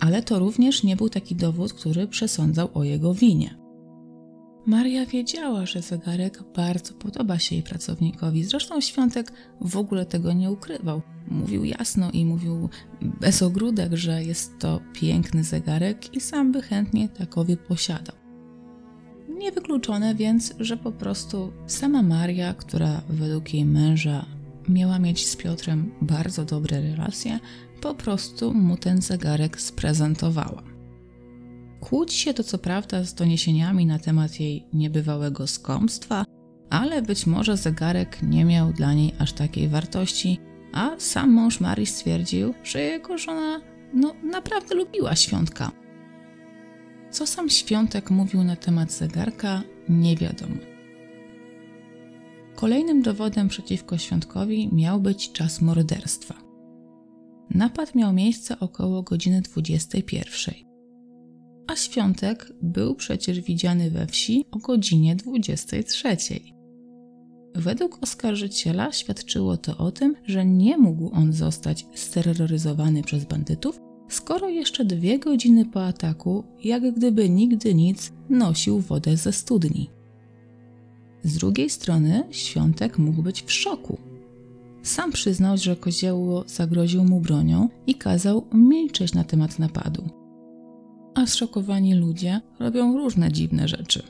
ale to również nie był taki dowód, który przesądzał o jego winie. Maria wiedziała, że zegarek bardzo podoba się jej pracownikowi, zresztą Świątek w ogóle tego nie ukrywał. Mówił jasno i mówił bez ogródek, że jest to piękny zegarek i sam by chętnie takowy posiadał. Niewykluczone więc, że po prostu sama Maria, która według jej męża miała mieć z Piotrem bardzo dobre relacje, po prostu mu ten zegarek sprezentowała. Kłóci się to co prawda z doniesieniami na temat jej niebywałego skąpstwa, ale być może zegarek nie miał dla niej aż takiej wartości, a sam mąż Marii stwierdził, że jego żona no, naprawdę lubiła świątka co sam Świątek mówił na temat zegarka, nie wiadomo. Kolejnym dowodem przeciwko Świątkowi miał być czas morderstwa. Napad miał miejsce około godziny 21. A Świątek był przecież widziany we wsi o godzinie 23. Według oskarżyciela świadczyło to o tym, że nie mógł on zostać steroryzowany przez bandytów, skoro jeszcze dwie godziny po ataku, jak gdyby nigdy nic, nosił wodę ze studni. Z drugiej strony Świątek mógł być w szoku. Sam przyznał, że kozioło zagroził mu bronią i kazał milczeć na temat napadu. A zszokowani ludzie robią różne dziwne rzeczy.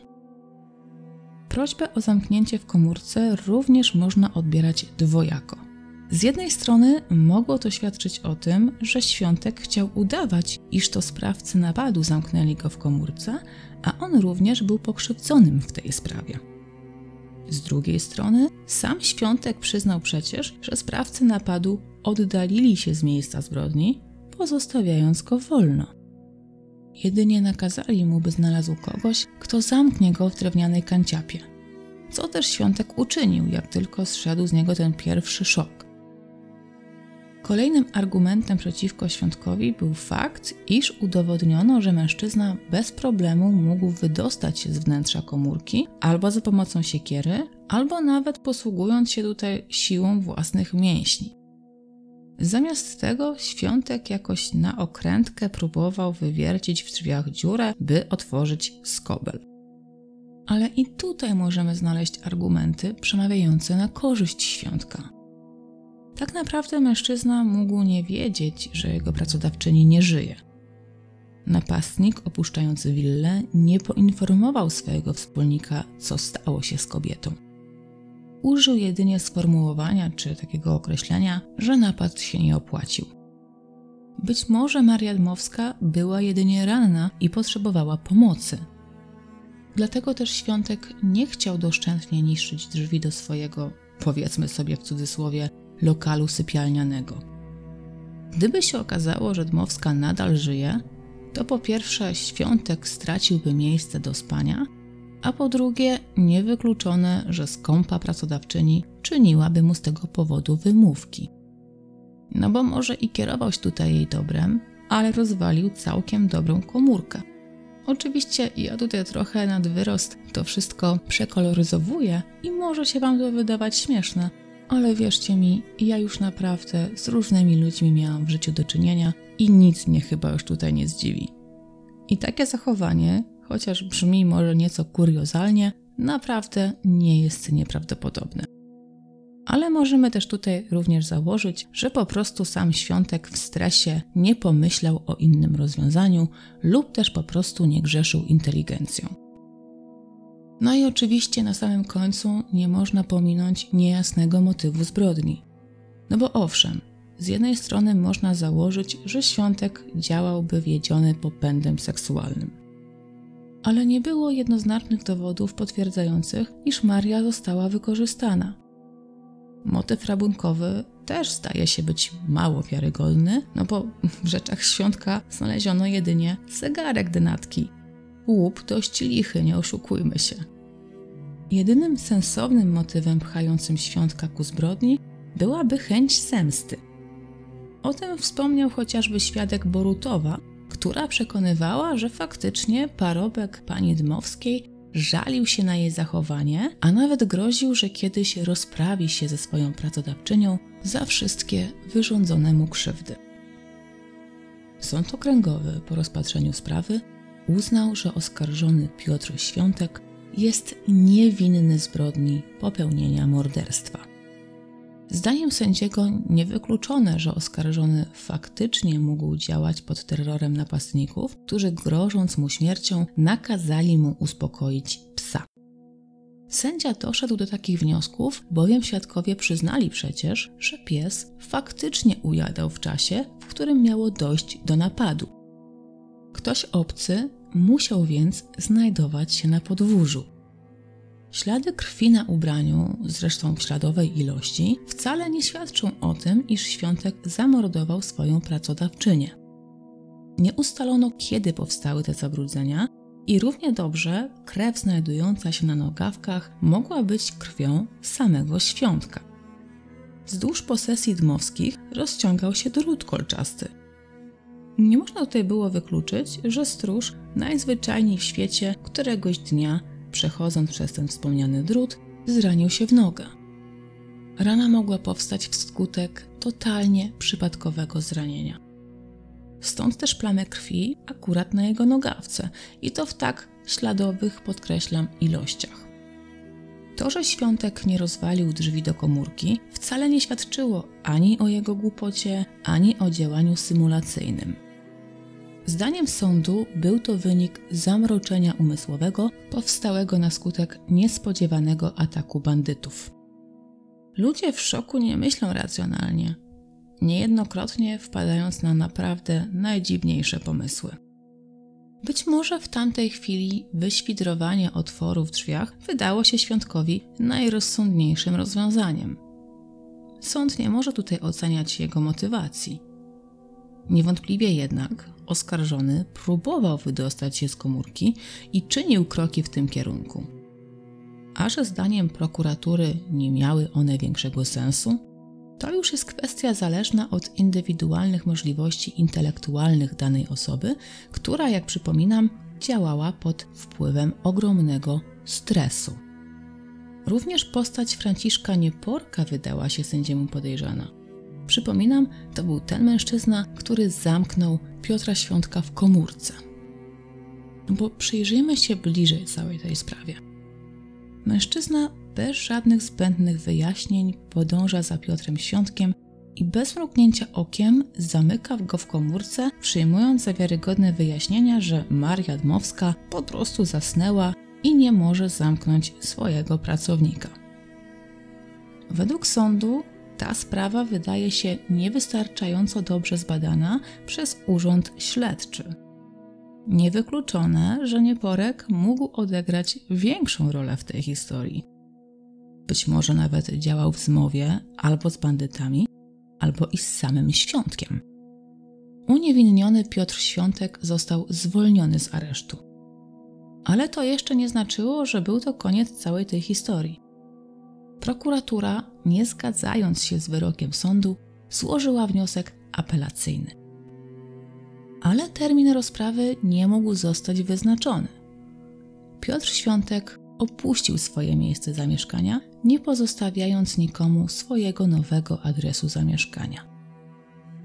Prośbę o zamknięcie w komórce również można odbierać dwojako. Z jednej strony mogło to świadczyć o tym, że Świątek chciał udawać, iż to sprawcy napadu zamknęli go w komórce, a on również był pokrzywdzonym w tej sprawie. Z drugiej strony, sam Świątek przyznał przecież, że sprawcy napadu oddalili się z miejsca zbrodni, pozostawiając go wolno. Jedynie nakazali mu, by znalazł kogoś, kto zamknie go w drewnianej kanciapie. Co też Świątek uczynił, jak tylko zszedł z niego ten pierwszy szok. Kolejnym argumentem przeciwko Świątkowi był fakt, iż udowodniono, że mężczyzna bez problemu mógł wydostać się z wnętrza komórki albo za pomocą siekiery, albo nawet posługując się tutaj siłą własnych mięśni. Zamiast tego Świątek jakoś na okrętkę próbował wywiercić w drzwiach dziurę, by otworzyć skobel. Ale i tutaj możemy znaleźć argumenty przemawiające na korzyść Świątka. Tak naprawdę mężczyzna mógł nie wiedzieć, że jego pracodawczyni nie żyje. Napastnik opuszczający willę nie poinformował swojego wspólnika, co stało się z kobietą. Użył jedynie sformułowania czy takiego określenia, że napad się nie opłacił. Być może Maria Dmowska była jedynie ranna i potrzebowała pomocy. Dlatego też Świątek nie chciał doszczętnie niszczyć drzwi do swojego, powiedzmy sobie w cudzysłowie, lokalu sypialnianego. Gdyby się okazało, że Dmowska nadal żyje, to po pierwsze świątek straciłby miejsce do spania, a po drugie niewykluczone, że skąpa pracodawczyni czyniłaby mu z tego powodu wymówki. No bo może i kierował się tutaj jej dobrem, ale rozwalił całkiem dobrą komórkę. Oczywiście ja tutaj trochę nad wyrost to wszystko przekoloryzowuję i może się Wam to wydawać śmieszne, ale wierzcie mi, ja już naprawdę z różnymi ludźmi miałam w życiu do czynienia i nic mnie chyba już tutaj nie zdziwi. I takie zachowanie, chociaż brzmi może nieco kuriozalnie, naprawdę nie jest nieprawdopodobne. Ale możemy też tutaj również założyć, że po prostu sam świątek w stresie nie pomyślał o innym rozwiązaniu lub też po prostu nie grzeszył inteligencją. No i oczywiście na samym końcu nie można pominąć niejasnego motywu zbrodni. No bo owszem, z jednej strony można założyć, że świątek działałby wiedziony popędem seksualnym. Ale nie było jednoznacznych dowodów potwierdzających, iż Maria została wykorzystana. Motyw rabunkowy też zdaje się być mało wiarygodny, no bo w rzeczach świątka znaleziono jedynie zegarek denatki. Łup dość lichy, nie oszukujmy się. Jedynym sensownym motywem pchającym świątka ku zbrodni byłaby chęć zemsty. O tym wspomniał chociażby świadek Borutowa, która przekonywała, że faktycznie parobek pani Dmowskiej żalił się na jej zachowanie, a nawet groził, że kiedyś rozprawi się ze swoją pracodawczynią za wszystkie wyrządzone mu krzywdy. Sąd okręgowy po rozpatrzeniu sprawy uznał, że oskarżony Piotr Świątek jest niewinny zbrodni popełnienia morderstwa. Zdaniem sędziego niewykluczone, że oskarżony faktycznie mógł działać pod terrorem napastników, którzy grożąc mu śmiercią nakazali mu uspokoić psa. Sędzia doszedł do takich wniosków, bowiem świadkowie przyznali przecież, że pies faktycznie ujadał w czasie, w którym miało dojść do napadu. Ktoś obcy musiał więc znajdować się na podwórzu. Ślady krwi na ubraniu, zresztą w śladowej ilości, wcale nie świadczą o tym, iż Świątek zamordował swoją pracodawczynię. Nie ustalono, kiedy powstały te zabrudzenia, i równie dobrze krew znajdująca się na nogawkach mogła być krwią samego Świątka. Wzdłuż posesji dmowskich rozciągał się drut kolczasty. Nie można tutaj było wykluczyć, że stróż najzwyczajniej w świecie któregoś dnia przechodząc przez ten wspomniany drut, zranił się w nogę. Rana mogła powstać wskutek totalnie przypadkowego zranienia. Stąd też plamy krwi akurat na jego nogawce i to w tak śladowych, podkreślam, ilościach. To, że świątek nie rozwalił drzwi do komórki, wcale nie świadczyło ani o jego głupocie, ani o działaniu symulacyjnym. Zdaniem sądu był to wynik zamroczenia umysłowego powstałego na skutek niespodziewanego ataku bandytów. Ludzie w szoku nie myślą racjonalnie, niejednokrotnie wpadając na naprawdę najdziwniejsze pomysły. Być może w tamtej chwili wyświdrowanie otworu w drzwiach wydało się świątkowi najrozsądniejszym rozwiązaniem. Sąd nie może tutaj oceniać jego motywacji. Niewątpliwie jednak oskarżony próbował wydostać się z komórki i czynił kroki w tym kierunku. A że zdaniem prokuratury nie miały one większego sensu, to już jest kwestia zależna od indywidualnych możliwości intelektualnych danej osoby, która, jak przypominam, działała pod wpływem ogromnego stresu. Również postać Franciszka Nieporka wydała się sędziemu podejrzana. Przypominam, to był ten mężczyzna, który zamknął Piotra Świątka w komórce. Bo przyjrzyjmy się bliżej całej tej sprawie. Mężczyzna bez żadnych zbędnych wyjaśnień podąża za Piotrem Świątkiem i bez mrugnięcia okiem zamyka go w komórce, przyjmując za wiarygodne wyjaśnienia, że Maria Dmowska po prostu zasnęła i nie może zamknąć swojego pracownika. Według sądu ta sprawa wydaje się niewystarczająco dobrze zbadana przez urząd śledczy. Niewykluczone, że Nieporek mógł odegrać większą rolę w tej historii. Być może nawet działał w zmowie albo z bandytami, albo i z samym Świątkiem. Uniewinniony Piotr Świątek został zwolniony z aresztu. Ale to jeszcze nie znaczyło, że był to koniec całej tej historii. Prokuratura, nie zgadzając się z wyrokiem sądu, złożyła wniosek apelacyjny. Ale termin rozprawy nie mógł zostać wyznaczony. Piotr Świątek opuścił swoje miejsce zamieszkania, nie pozostawiając nikomu swojego nowego adresu zamieszkania.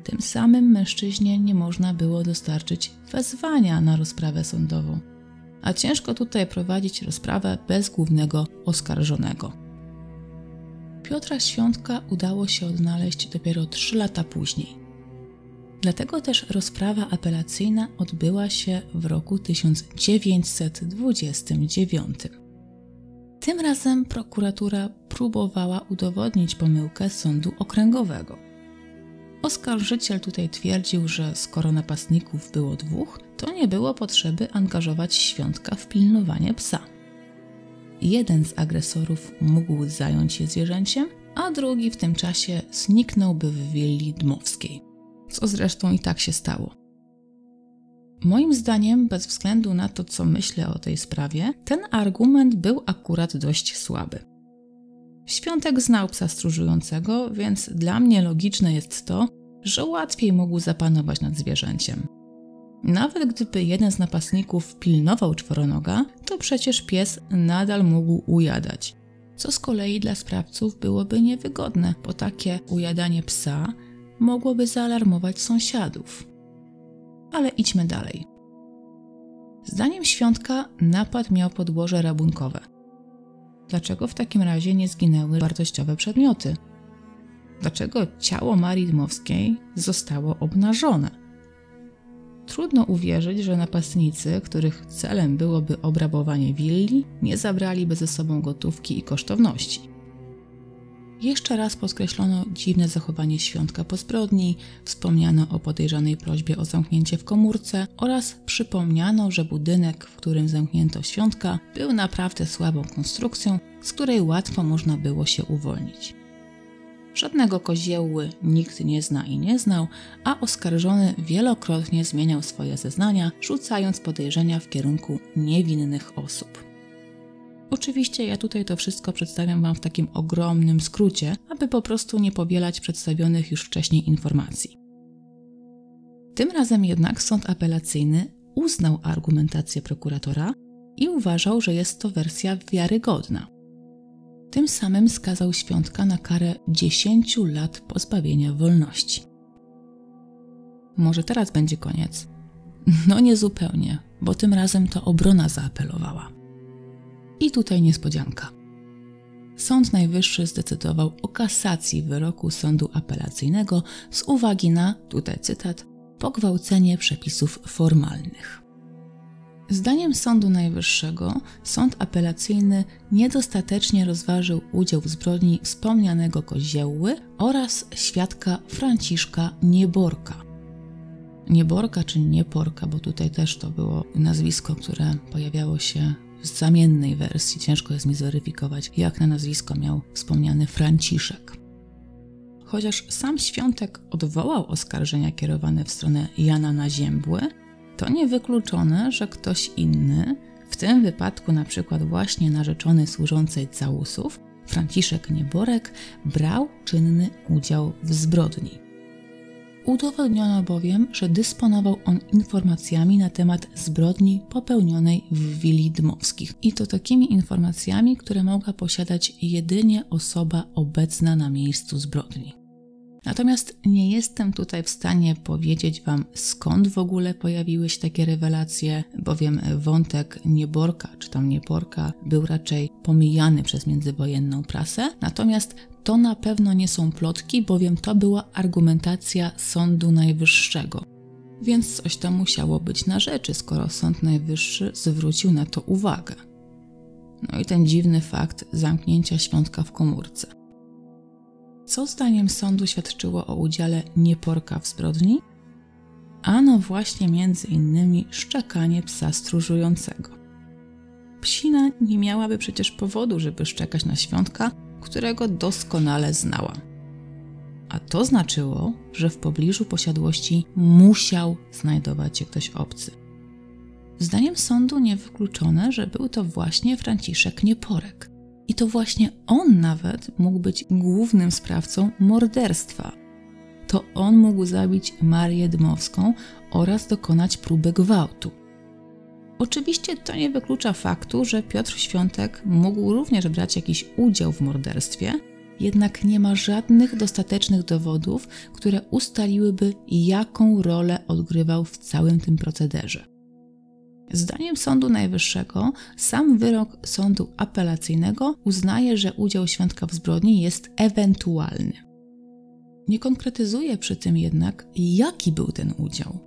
Tym samym mężczyźnie nie można było dostarczyć wezwania na rozprawę sądową, a ciężko tutaj prowadzić rozprawę bez głównego oskarżonego. Piotra Świątka udało się odnaleźć dopiero trzy lata później. Dlatego też rozprawa apelacyjna odbyła się w roku 1929. Tym razem prokuratura próbowała udowodnić pomyłkę sądu okręgowego. Oskarżyciel tutaj twierdził, że skoro napastników było dwóch, to nie było potrzeby angażować świątka w pilnowanie psa. Jeden z agresorów mógł zająć się zwierzęciem, a drugi w tym czasie zniknąłby w willi dmowskiej, co zresztą i tak się stało. Moim zdaniem, bez względu na to, co myślę o tej sprawie, ten argument był akurat dość słaby. Świątek znał psa stróżującego, więc dla mnie logiczne jest to, że łatwiej mógł zapanować nad zwierzęciem. Nawet gdyby jeden z napastników pilnował czworonoga, to przecież pies nadal mógł ujadać, co z kolei dla sprawców byłoby niewygodne, bo takie ujadanie psa mogłoby zaalarmować sąsiadów. Ale idźmy dalej. Zdaniem Świątka napad miał podłoże rabunkowe. Dlaczego w takim razie nie zginęły wartościowe przedmioty? Dlaczego ciało Marii Dmowskiej zostało obnażone? Trudno uwierzyć, że napastnicy, których celem byłoby obrabowanie willi, nie zabraliby ze sobą gotówki i kosztowności. Jeszcze raz podkreślono dziwne zachowanie świątka po zbrodni, wspomniano o podejrzanej prośbie o zamknięcie w komórce oraz przypomniano, że budynek, w którym zamknięto świątka, był naprawdę słabą konstrukcją, z której łatwo można było się uwolnić. Żadnego koziełły nikt nie zna i nie znał, a oskarżony wielokrotnie zmieniał swoje zeznania, rzucając podejrzenia w kierunku niewinnych osób. Oczywiście ja tutaj to wszystko przedstawiam Wam w takim ogromnym skrócie, aby po prostu nie powielać przedstawionych już wcześniej informacji. Tym razem jednak sąd apelacyjny uznał argumentację prokuratora i uważał, że jest to wersja wiarygodna. Tym samym skazał Świątka na karę 10 lat pozbawienia wolności. Może teraz będzie koniec? No nie zupełnie, bo tym razem to obrona zaapelowała. I tutaj niespodzianka. Sąd Najwyższy zdecydował o kasacji wyroku sądu apelacyjnego z uwagi na, tutaj cytat, pogwałcenie przepisów formalnych. Zdaniem Sądu Najwyższego sąd apelacyjny niedostatecznie rozważył udział w zbrodni wspomnianego Koziełły oraz świadka Franciszka Nieborka. Nieborka czy Nieporka, bo tutaj też to było nazwisko, które pojawiało się w zamiennej wersji. Ciężko jest mi zweryfikować, jak na nazwisko miał wspomniany Franciszek. Chociaż sam Świątek odwołał oskarżenia kierowane w stronę Jana Naziębły, to niewykluczone, że ktoś inny, w tym wypadku na przykład właśnie narzeczony służącej całusów, Franciszek Nieborek, brał czynny udział w zbrodni. Udowodniono bowiem, że dysponował on informacjami na temat zbrodni popełnionej w Willi Dmowskich. I to takimi informacjami, które mogła posiadać jedynie osoba obecna na miejscu zbrodni. Natomiast nie jestem tutaj w stanie powiedzieć Wam, skąd w ogóle pojawiły się takie rewelacje, bowiem wątek Nieborka, czy tam Nieporka, był raczej pomijany przez międzywojenną prasę. Natomiast to na pewno nie są plotki, bowiem to była argumentacja Sądu Najwyższego. Więc coś tam musiało być na rzeczy, skoro Sąd Najwyższy zwrócił na to uwagę. No i ten dziwny fakt zamknięcia świątka w komórce. Co zdaniem sądu świadczyło o udziale nieporka w zbrodni? Ano właśnie między innymi szczekanie psa stróżującego. Psina nie miałaby przecież powodu, żeby szczekać na świątka, którego doskonale znała. A to znaczyło, że w pobliżu posiadłości musiał znajdować się ktoś obcy. Zdaniem sądu niewykluczone, że był to właśnie Franciszek Nieporek. I to właśnie on nawet mógł być głównym sprawcą morderstwa. To on mógł zabić Marię Dmowską oraz dokonać próby gwałtu. Oczywiście to nie wyklucza faktu, że Piotr Świątek mógł również brać jakiś udział w morderstwie, jednak nie ma żadnych dostatecznych dowodów, które ustaliłyby, jaką rolę odgrywał w całym tym procederze. Zdaniem Sądu Najwyższego, sam wyrok sądu apelacyjnego uznaje, że udział świadka w zbrodni jest ewentualny. Nie konkretyzuje przy tym jednak, jaki był ten udział.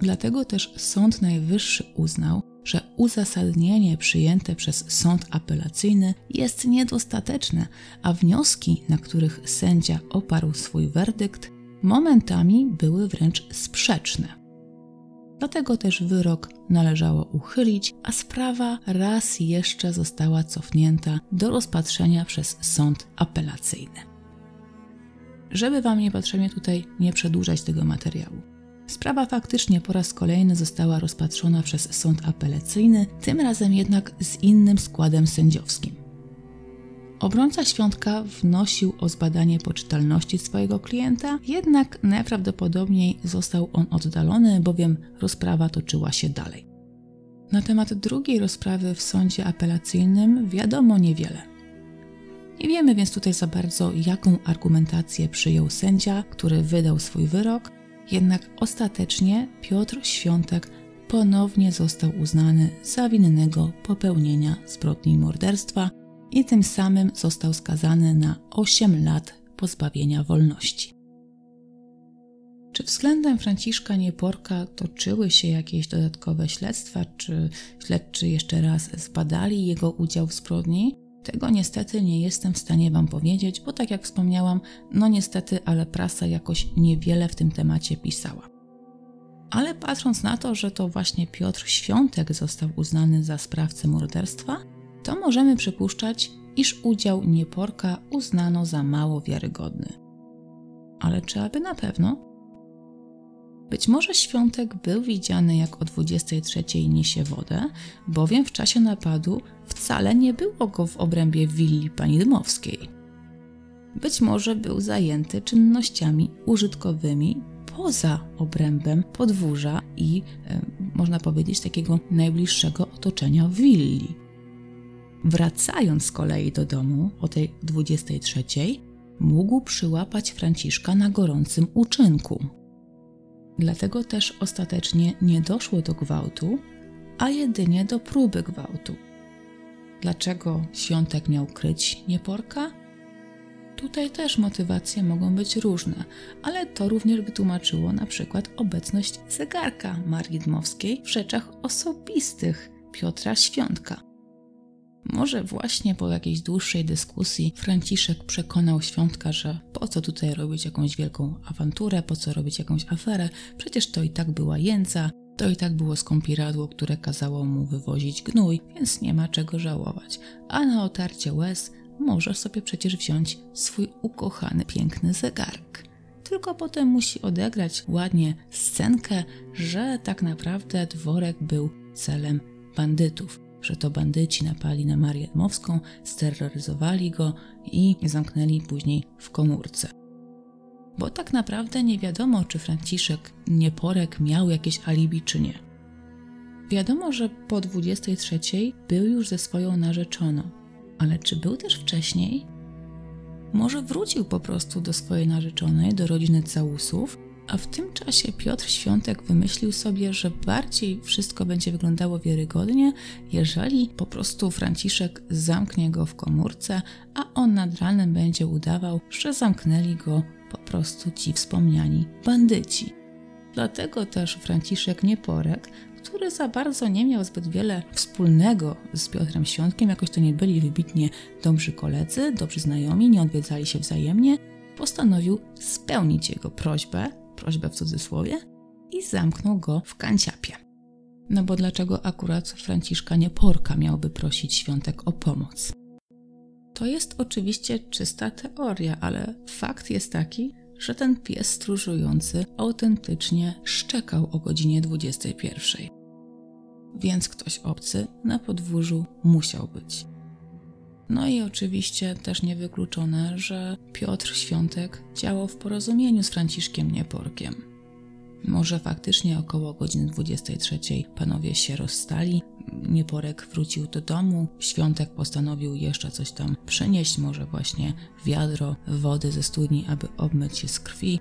Dlatego też Sąd Najwyższy uznał, że uzasadnienie przyjęte przez sąd apelacyjny jest niedostateczne, a wnioski, na których sędzia oparł swój werdykt, momentami były wręcz sprzeczne. Dlatego też wyrok należało uchylić, a sprawa raz jeszcze została cofnięta do rozpatrzenia przez sąd apelacyjny. Żeby Wam niepotrzebnie tutaj nie przedłużać tego materiału. Sprawa faktycznie po raz kolejny została rozpatrzona przez sąd apelacyjny, tym razem jednak z innym składem sędziowskim. Obrońca Świątka wnosił o zbadanie poczytalności swojego klienta, jednak najprawdopodobniej został on oddalony, bowiem rozprawa toczyła się dalej. Na temat drugiej rozprawy w sądzie apelacyjnym wiadomo niewiele. Nie wiemy więc tutaj za bardzo, jaką argumentację przyjął sędzia, który wydał swój wyrok, jednak ostatecznie Piotr Świątek ponownie został uznany za winnego popełnienia zbrodni morderstwa i tym samym został skazany na 8 lat pozbawienia wolności. Czy względem Franciszka Nieporka toczyły się jakieś dodatkowe śledztwa, czy śledczy jeszcze raz zbadali jego udział w zbrodni? Tego niestety nie jestem w stanie Wam powiedzieć, bo tak jak wspomniałam, no niestety, ale prasa jakoś niewiele w tym temacie pisała. Ale patrząc na to, że to właśnie Piotr Świątek został uznany za sprawcę morderstwa, to możemy przypuszczać, iż udział Nieporka uznano za mało wiarygodny. Ale czy aby na pewno? Być może świątek był widziany jak o 23 niesie wodę, bowiem w czasie napadu wcale nie było go w obrębie willi pani Dmowskiej. Być może był zajęty czynnościami użytkowymi poza obrębem podwórza i, e, można powiedzieć, takiego najbliższego otoczenia willi. Wracając z kolei do domu o tej 23, mógł przyłapać Franciszka na gorącym uczynku. Dlatego też ostatecznie nie doszło do gwałtu, a jedynie do próby gwałtu. Dlaczego świątek miał kryć nieporka? Tutaj też motywacje mogą być różne, ale to również by tłumaczyło na przykład obecność zegarka Marii Dmowskiej w rzeczach osobistych Piotra Świątka. Może właśnie po jakiejś dłuższej dyskusji Franciszek przekonał Świątka, że po co tutaj robić jakąś wielką awanturę, po co robić jakąś aferę, przecież to i tak była jęca, to i tak było skąpiradło, które kazało mu wywozić gnój, więc nie ma czego żałować. A na otarcie łez może sobie przecież wziąć swój ukochany, piękny zegarek. Tylko potem musi odegrać ładnie scenkę, że tak naprawdę dworek był celem bandytów, że to bandyci napali na Marię Dmowską, steroryzowali go i zamknęli później w komórce. Bo tak naprawdę nie wiadomo, czy Franciszek Nieporek miał jakieś alibi, czy nie. Wiadomo, że po 23 był już ze swoją narzeczoną, ale czy był też wcześniej? Może wrócił po prostu do swojej narzeczonej, do rodziny Całusów, a w tym czasie Piotr Świątek wymyślił sobie, że bardziej wszystko będzie wyglądało wiarygodnie, jeżeli po prostu Franciszek zamknie go w komórce, a on nad ranem będzie udawał, że zamknęli go po prostu ci wspomniani bandyci. Dlatego też Franciszek Nieporek który za bardzo nie miał zbyt wiele wspólnego z Piotrem Świątkiem, jakoś to nie byli wybitnie dobrzy koledzy, dobrzy znajomi, nie odwiedzali się wzajemnie, postanowił spełnić jego prośbę, prośbę w cudzysłowie, i zamknął go w kanciapie. No bo dlaczego akurat Franciszka Nieporka miałby prosić Świątek o pomoc? To jest oczywiście czysta teoria, ale fakt jest taki, że ten pies stróżujący autentycznie szczekał o godzinie 21 więc ktoś obcy na podwórzu musiał być. No i oczywiście też niewykluczone, że Piotr Świątek działał w porozumieniu z Franciszkiem Nieporkiem. Może faktycznie około godziny 23 panowie się rozstali, Nieporek wrócił do domu, Świątek postanowił jeszcze coś tam przenieść, może właśnie wiadro wody ze studni, aby obmyć się z krwi.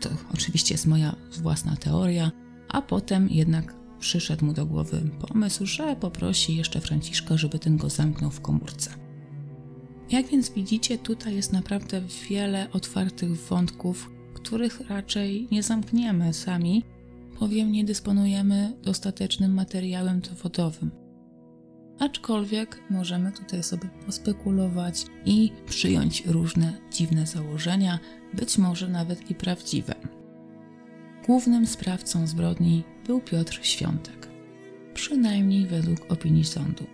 To oczywiście jest moja własna teoria, a potem jednak przyszedł mu do głowy pomysł, że poprosi jeszcze Franciszka, żeby ten go zamknął w komórce. Jak więc widzicie, tutaj jest naprawdę wiele otwartych wątków, których raczej nie zamkniemy sami, bowiem nie dysponujemy dostatecznym materiałem dowodowym. Aczkolwiek możemy tutaj sobie pospekulować i przyjąć różne dziwne założenia, być może nawet i prawdziwe. Głównym sprawcą zbrodni był Piotr Świątek, przynajmniej według opinii sądu.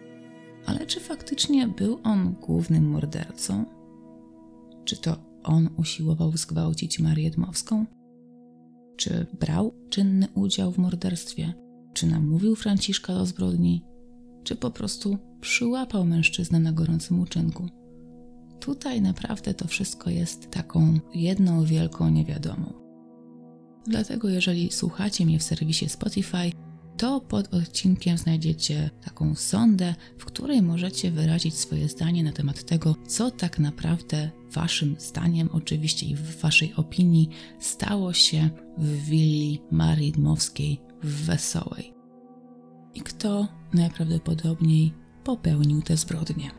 Ale czy faktycznie był on głównym mordercą? Czy to on usiłował zgwałcić Marię Dmowską? Czy brał czynny udział w morderstwie? Czy namówił Franciszka do zbrodni? Czy po prostu przyłapał mężczyznę na gorącym uczynku? Tutaj naprawdę to wszystko jest taką jedną wielką niewiadomą. Dlatego jeżeli słuchacie mnie w serwisie Spotify, to pod odcinkiem znajdziecie taką sondę, w której możecie wyrazić swoje zdanie na temat tego, co tak naprawdę Waszym zdaniem, oczywiście i w Waszej opinii, stało się w willi Marii Dmowskiej w Wesołej. I kto najprawdopodobniej popełnił te zbrodnie.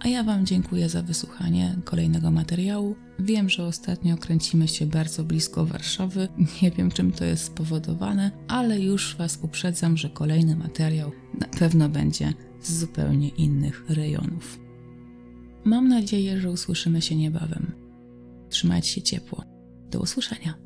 A ja Wam dziękuję za wysłuchanie kolejnego materiału. Wiem, że ostatnio kręcimy się bardzo blisko Warszawy. Nie wiem, czym to jest spowodowane, ale już Was uprzedzam, że kolejny materiał na pewno będzie z zupełnie innych rejonów. Mam nadzieję, że usłyszymy się niebawem. Trzymajcie się ciepło. Do usłyszenia.